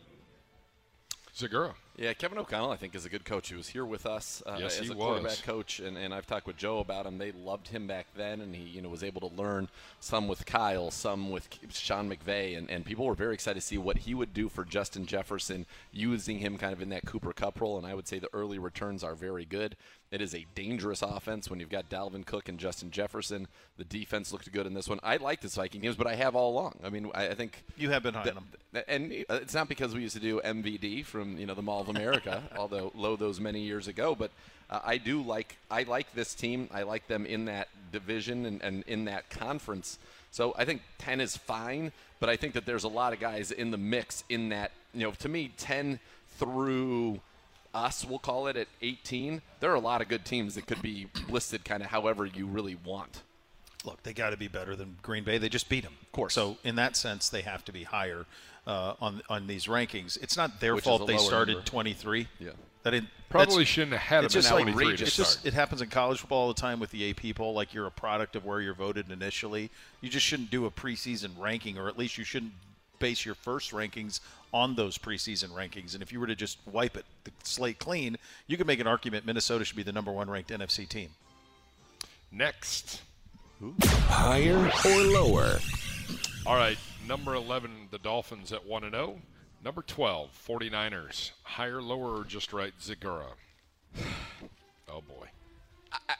Zegura. Yeah, Kevin O'Connell, I think, is a good coach. He was here with us uh, Yes, as a quarterback coach, and, and I've talked with Joe about him. They loved him back then, and he you know was able to learn some with Kyle, some with Sean McVay, and, and people were very excited to see what he would do for Justin Jefferson, using him kind of in that Cooper Kupp role. And I would say the early returns are very good. It is a dangerous offense when you've got Dalvin Cook and Justin Jefferson. The defense looked good in this one. I like this Viking games, but I have all along. I mean, I, I think You have been high on them. And uh, it's not because we used to do MVD from you know the Mall of America, although low those many years ago. But uh, I do like I like this team. I like them in that division and, and in that conference. So I think ten is fine, but I think that there's a lot of guys in the mix in that. You know, to me, ten through us, we'll call it at 18. There are a lot of good teams that could be listed kind of however you really want. Look, they got to be better than Green Bay. They just beat them. Of course. So in that sense, they have to be higher uh, on on these rankings. It's not their Which fault they started number. 23. Yeah. That didn't Probably shouldn't have had it's him just like 23 to it's just start. it happens in college football all the time with the AP poll. Like you're a product of where you're voted initially. You just shouldn't do a preseason ranking, or at least you shouldn't base your first rankings on those preseason rankings. And if you were to just wipe it the slate clean, you could make an argument Minnesota should be the number one ranked NFC team. Next. Higher or lower? All right, number 11, the Dolphins at 1 and 0. Number 12, 49ers. Higher, lower, or just right, Zegura. Oh boy.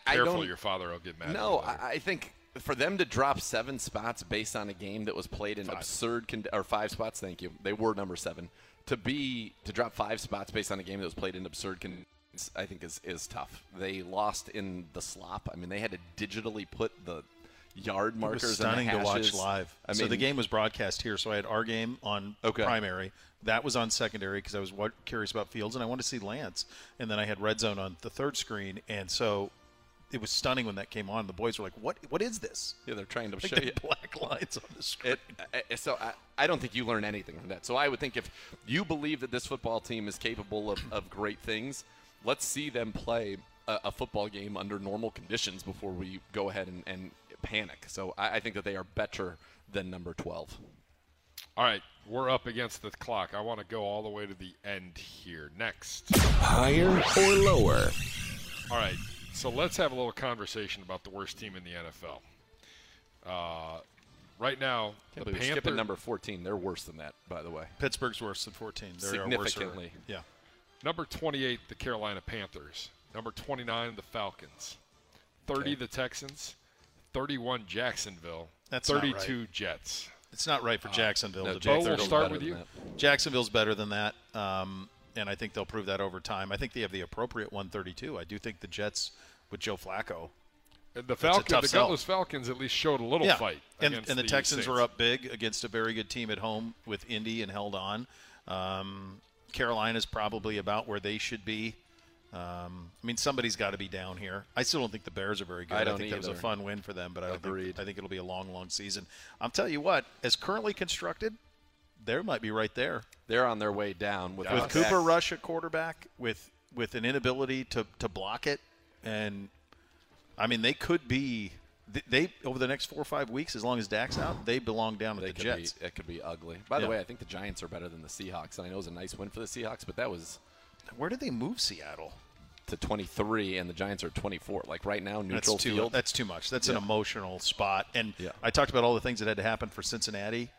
I Careful, don't- your father will get mad. No, at you later. I, I think for them to drop seven spots based on a game that was played in absurd con- or five spots. Thank you. They were number seven. To be to drop five spots based on a game that was played in absurd conditions, I think is is tough. They lost in the slop. I mean, they had to digitally put the yard It markers was and the stunning to watch live. I so the game was broadcast here. So I had our game on Okay. primary. That was on secondary because I was curious about Fields and I wanted to see Lance. And then I had red zone on the third screen. And so it was stunning when that came on. The boys were like, "What? What is this?" Yeah, they're trying to Like show you. black lines on the screen. It, I- so I, I don't think you learn anything from that. So I would think if you believe that this football team is capable of, of great things, let's see them play a, a football game under normal conditions before we go ahead and, and panic. So I, I think that they are better than number 12. All right, we're up against the clock. I want to go all the way to the end here. Next. Higher or lower? All right, so let's have a little conversation about the worst team in the NFL. Uh, right now, Can't the believe Panthers. skipping number 14. They're worse than that, by the way. Pittsburgh's worse than 14. They're a worser- Significantly. Yeah. Number 28, the Carolina Panthers. Number 29, the Falcons. 30, the Texans. 31, Jacksonville. That's not 32, Jets. It's not right for Jacksonville no, to Beau, be we'll start with you. Jacksonville's better than that, um, and I think they'll prove that over time. I think they have the appropriate 132. I do think the Jets with Joe Flacco. And the Falcons, tough the sell. Gutless Falcons, at least showed a little yeah, fight. and, against and the, Texans Saints. were up big against a very good team at home with Indy and held on. Um, Carolina's probably about where they should be. Um, I mean, somebody's got to be down here. I still don't think the Bears are very good. I don't think that was a fun win for them, but I don't Agreed. think I think it'll be a long, long season. I'm telling you what, as currently constructed, there might be right there They're on their way down with, with Cooper Rush at quarterback, with with an inability to to block it, and I mean they could be they, they over the next four or five weeks, as long as Dak's out, they belong down with They the could Jets. Be, it could be ugly. By the way, I think the Giants are better than the Seahawks, and I know it was a nice win for the Seahawks, but that was Where did they move Seattle? to 23, and the Giants are 24. Like right now, That's neutral too field. that's too much. That's an emotional spot. And Yeah. I talked about all the things that had to happen for Cincinnati.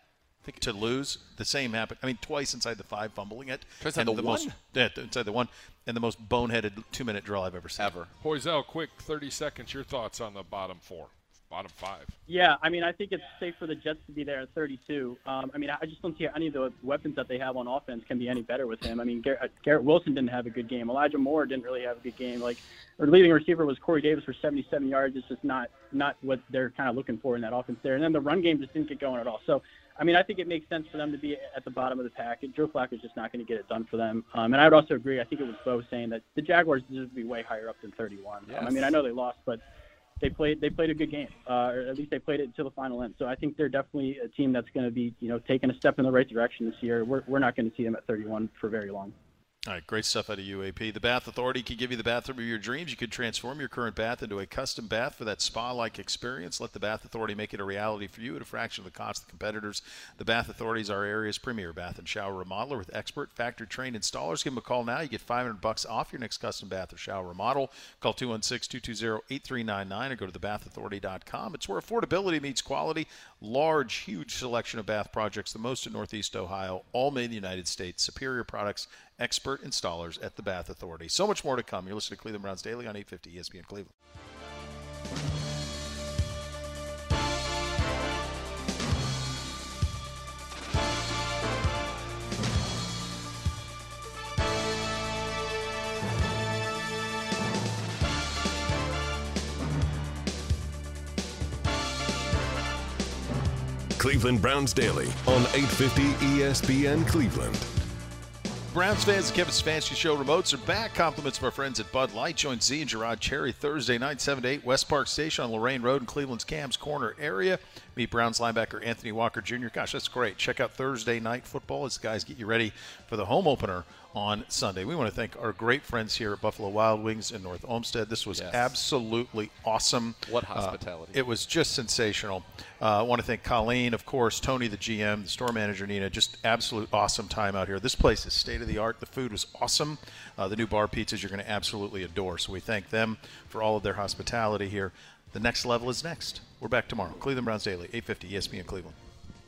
Think to lose, the same happened. I mean, twice inside the five, fumbling it. Twice inside and the most, one? yeah, inside the one, and the most boneheaded two-minute drill I've ever seen. ever. Poisal, quick, 30 seconds. Your thoughts on the bottom four, bottom five? Yeah, I mean, I think it's safe for the Jets to be there at 32. Um, I mean, I just don't see any of the weapons that they have on offense can be any better with him. I mean, Garrett, Garrett Wilson didn't have a good game. Elijah Moore didn't really have a good game. Like, our leading receiver was Corey Davis for 77 yards. It's just not not what they're kind of looking for in that offense there. And then the run game just didn't get going at all. So, I mean, I think it makes sense for them to be at the bottom of the pack. Joe Flacco's just not going to get it done for them. Um, and I would also agree. I think it was Beau saying that the Jaguars deserve to be way higher up than 31. Um, I mean, I know they lost, but they played they played a good game, uh, or at least they played it to the final end. So I think they're definitely a team that's going to be you know taking a step in the right direction this year. We're we're not going to see them at 31 for very long. All right, great stuff out of UAP. The Bath Authority can give you the bathroom of your dreams. You could transform your current bath into a custom bath for that spa-like experience. Let the Bath Authority make it a reality for you at a fraction of the cost of the competitors. The Bath Authority is our area's premier bath and shower remodeler with expert factory-trained installers. Give them a call now. You get 500 bucks off your next custom bath or shower remodel. Call 216-220-8399 or go to thebathauthority.com. It's where affordability meets quality. Large, huge selection of bath projects, the most in Northeast Ohio, all made in the United States. Superior products expert installers at the Bath Authority. So much more to come. You're listening to Cleveland Browns Daily on 850 ESPN Cleveland. Cleveland Browns Daily on 850 ESPN Cleveland. Browns fans, the Kevin Stefanski Show remotes are back. Compliments of our friends at Bud Light. Join Z and Gerard Cherry Thursday night, 7 to 8, West Park Station on Lorain Road in Cleveland's Kamm's Corner area. Meet Browns linebacker Anthony Walker Jr. Gosh, that's great. Check out Thursday night football as the guys get you ready for the home opener on Sunday. We want to thank our great friends here at Buffalo Wild Wings in North Olmsted. This was Yes. absolutely awesome. What Uh, hospitality. it was just sensational. Uh, I want to thank Colleen, of course, Tony, the GM, the store manager, Nina. Just absolute awesome time out here. This place is state of the art. The food was awesome. Uh, the new bar pizzas you're going to absolutely adore. So we thank them for all of their hospitality here. The next level is next. We're back tomorrow. Cleveland Browns Daily, 850 ESPN Cleveland.